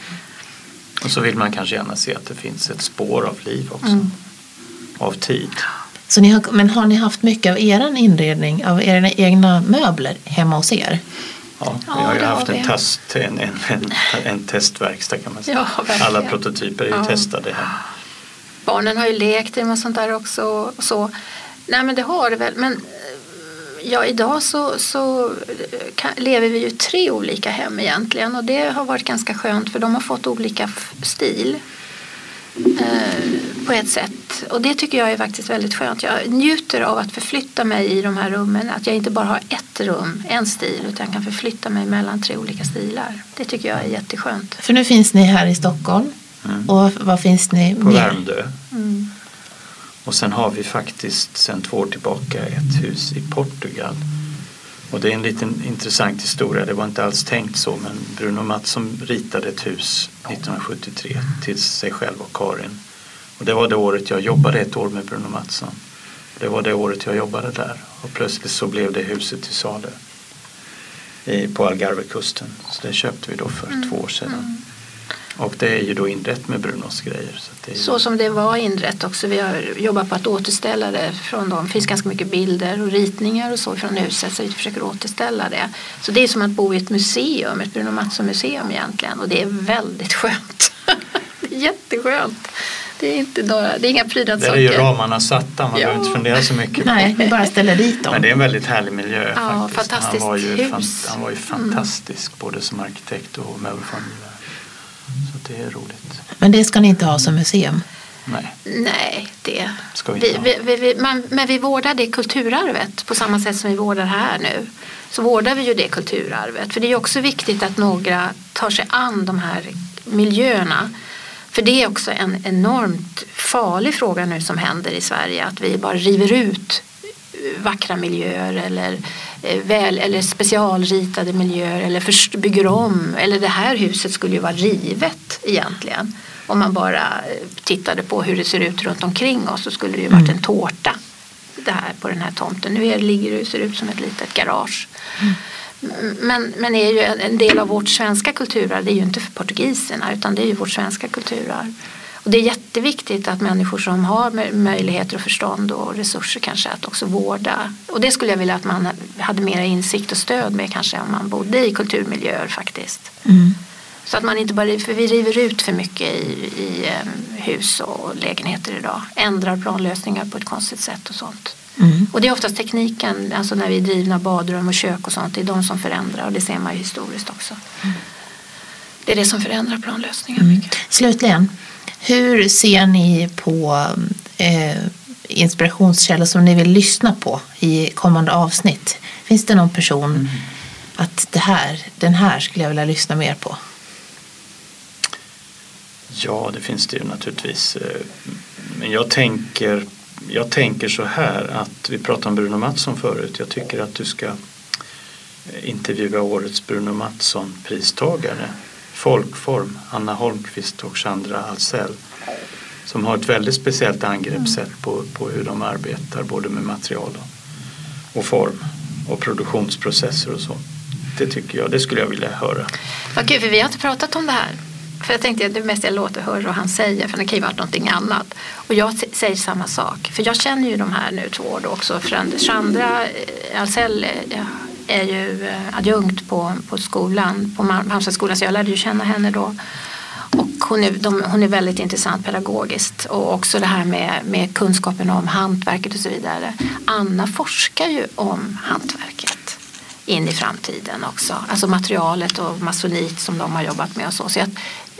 Och så vill man kanske gärna se att det finns ett spår av liv också. Mm. Av tid. Så ni har, men har ni haft mycket av er inredning, av era egna möbler hemma hos er? Ja, vi Ja, har ju har haft en, test, en, en, en, en testverkstad kan man säga. Ja. Alla prototyper är ju Ja. testade här. Barnen har ju lekt med sånt där också. Och så. Nej men det har det väl. Men eh, ja, idag så, så eh, kan, lever vi ju tre olika hem egentligen. Och det har varit ganska skönt för de har fått olika stil. Eh, på ett sätt. Och det tycker jag är faktiskt väldigt skönt. Jag njuter av att förflytta mig i de här rummen. Att jag inte bara har ett rum, en stil. Utan jag kan förflytta mig mellan tre olika stilar. Det tycker jag är jätteskönt. För nu finns ni här i Stockholm. Och var finns ni Mm. På? Värmdö. Och sen har vi faktiskt sen två år tillbaka ett hus i Portugal. Och det är en liten intressant historia. Det var inte alls tänkt så men Bruno Mattsson ritade ett hus 1973 till sig själv och Karin. Och det var det året jag jobbade ett år med Bruno Mattsson. Det var det året jag jobbade där och plötsligt så blev det huset till salu på Algarvekusten. Så det köpte vi då för två år sedan. Och det är ju då inrett med Brunos-grejer. Så, det är ju... Så som det var inrett också. Vi har jobbat på att återställa det från dem. Det finns ganska mycket bilder och ritningar och så från huset så vi försöker återställa det. Så det är som att bo i ett museum, ett Bruno Mathsson-museum egentligen och det är väldigt skönt. det är jätteskönt. Det är, inte några, det är inga prydnadssaker. Där är ju ramarna satta, man Ja. behöver inte fundera så mycket på Nej, vi bara ställer dit dem. Men det är en väldigt härlig miljö Ja, faktiskt. Han fantastiskt var ju, hus. fan- han var ju fantastisk både som arkitekt och möbelformgivare. Det är roligt. Men det ska ni inte ha som museum. Nej, Nej, det... Ska vi vi, inte ha. vi, vi, vi, man, men vi vårdar det kulturarvet på samma sätt som vi vårdar här nu. Så vårdar vi ju det kulturarvet. För det är också viktigt att några tar sig an de här miljöerna. För det är också en enormt farlig fråga nu som händer i Sverige. Att vi bara river ut vackra miljöer eller, eh, väl, eller specialritade miljöer eller först, bygger om. Eller det här huset skulle ju vara rivet egentligen. Om man bara eh, tittade på hur det ser ut runt omkring oss så skulle det ju varit en tårta det här på den här tomten. Nu är, ligger det, ser ut som ett litet garage. M- Men, men är ju en en del av vårt svenska kulturarv, det är ju inte för portugiserna utan det är ju vårt svenska kulturarv. Och det är jätteviktigt att människor som har mö- möjligheter och förstånd och resurser kanske att också vårda. Och det skulle jag vilja att man hade mer insikt och stöd med kanske om man bodde i kulturmiljöer faktiskt. Så att man inte bara, för vi river ut för mycket i, i em, hus och lägenheter idag. Ändrar planlösningar på ett konstigt sätt och sånt. Och det är oftast tekniken, alltså när vi är drivna badrum och kök och sånt, det är de som förändrar och det ser man ju historiskt också. Det är det som förändrar planlösningar mycket. Slutligen, hur ser ni på eh, inspirationskällor som ni vill lyssna på i kommande avsnitt? Finns det någon person att det här, den här skulle jag vilja lyssna mer på? Ja, det finns det ju naturligtvis. Eh, Men jag tänker, jag tänker så här att vi pratade om Bruno Mattsson förut. Jag tycker att du ska eh, intervjua årets Bruno Mattsson-pristagare. Folkform, Anna Holmqvist och Chandra Alsell. Som har ett väldigt speciellt angreppssätt på, på hur de arbetar både med material och, och form och produktionsprocesser och så. Det tycker jag, det skulle jag vilja höra. Vad kul, för vi har inte pratat om det här. För jag tänkte att det mest jag låter höra vad han säger, för det kan ju vara någonting annat. Och jag säger samma sak, för jag känner ju de här nu två då också. För Chandra eh, Alsell eh, är ju eh, adjunkt på, på skolan, på Mal- Malmstedtskolan, så jag lärde ju känna henne då. Och hon är, de, hon är väldigt intressant pedagogiskt och också det här med, med kunskapen om hantverket och så vidare. Anna forskar ju om hantverket in i framtiden också. Alltså materialet och masonit som de har jobbat med och så. så jag,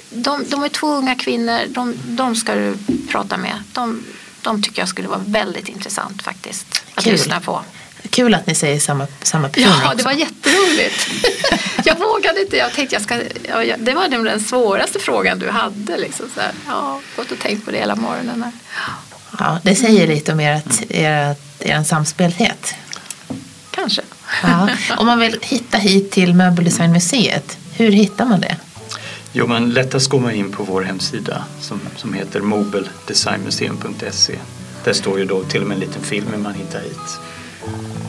de, de är två unga kvinnor, de, de ska du prata med. De, de tycker jag skulle vara väldigt intressant faktiskt att Kul. lyssna på. Kul att ni säger samma, samma person Ja, också. det var jätteroligt. jag vågade inte. Jag tänkte jag ska, ja, jag- det var den svåraste frågan du hade. Liksom, så här. Ja, gått och tänkt på det hela morgonen. Här. Ja, det säger lite om ert, ert, er samspelthet. Kanske. Ja. Om man vill hitta hit till Möbeldesignmuseet, hur hittar man det? Jo, men lättast går man in på vår hemsida som, som heter mobeldesignmuseum.se. Där står ju då till och med en liten film hur man hittar hit.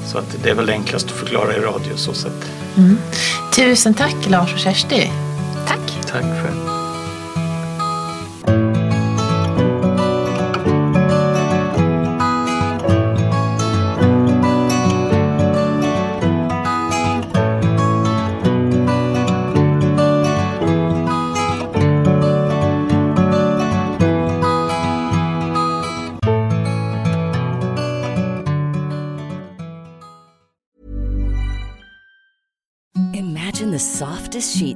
Så att det är väl enklast att förklara i radio så sätt. Tusen tack Lars och Kersti. Tack. Tack själv.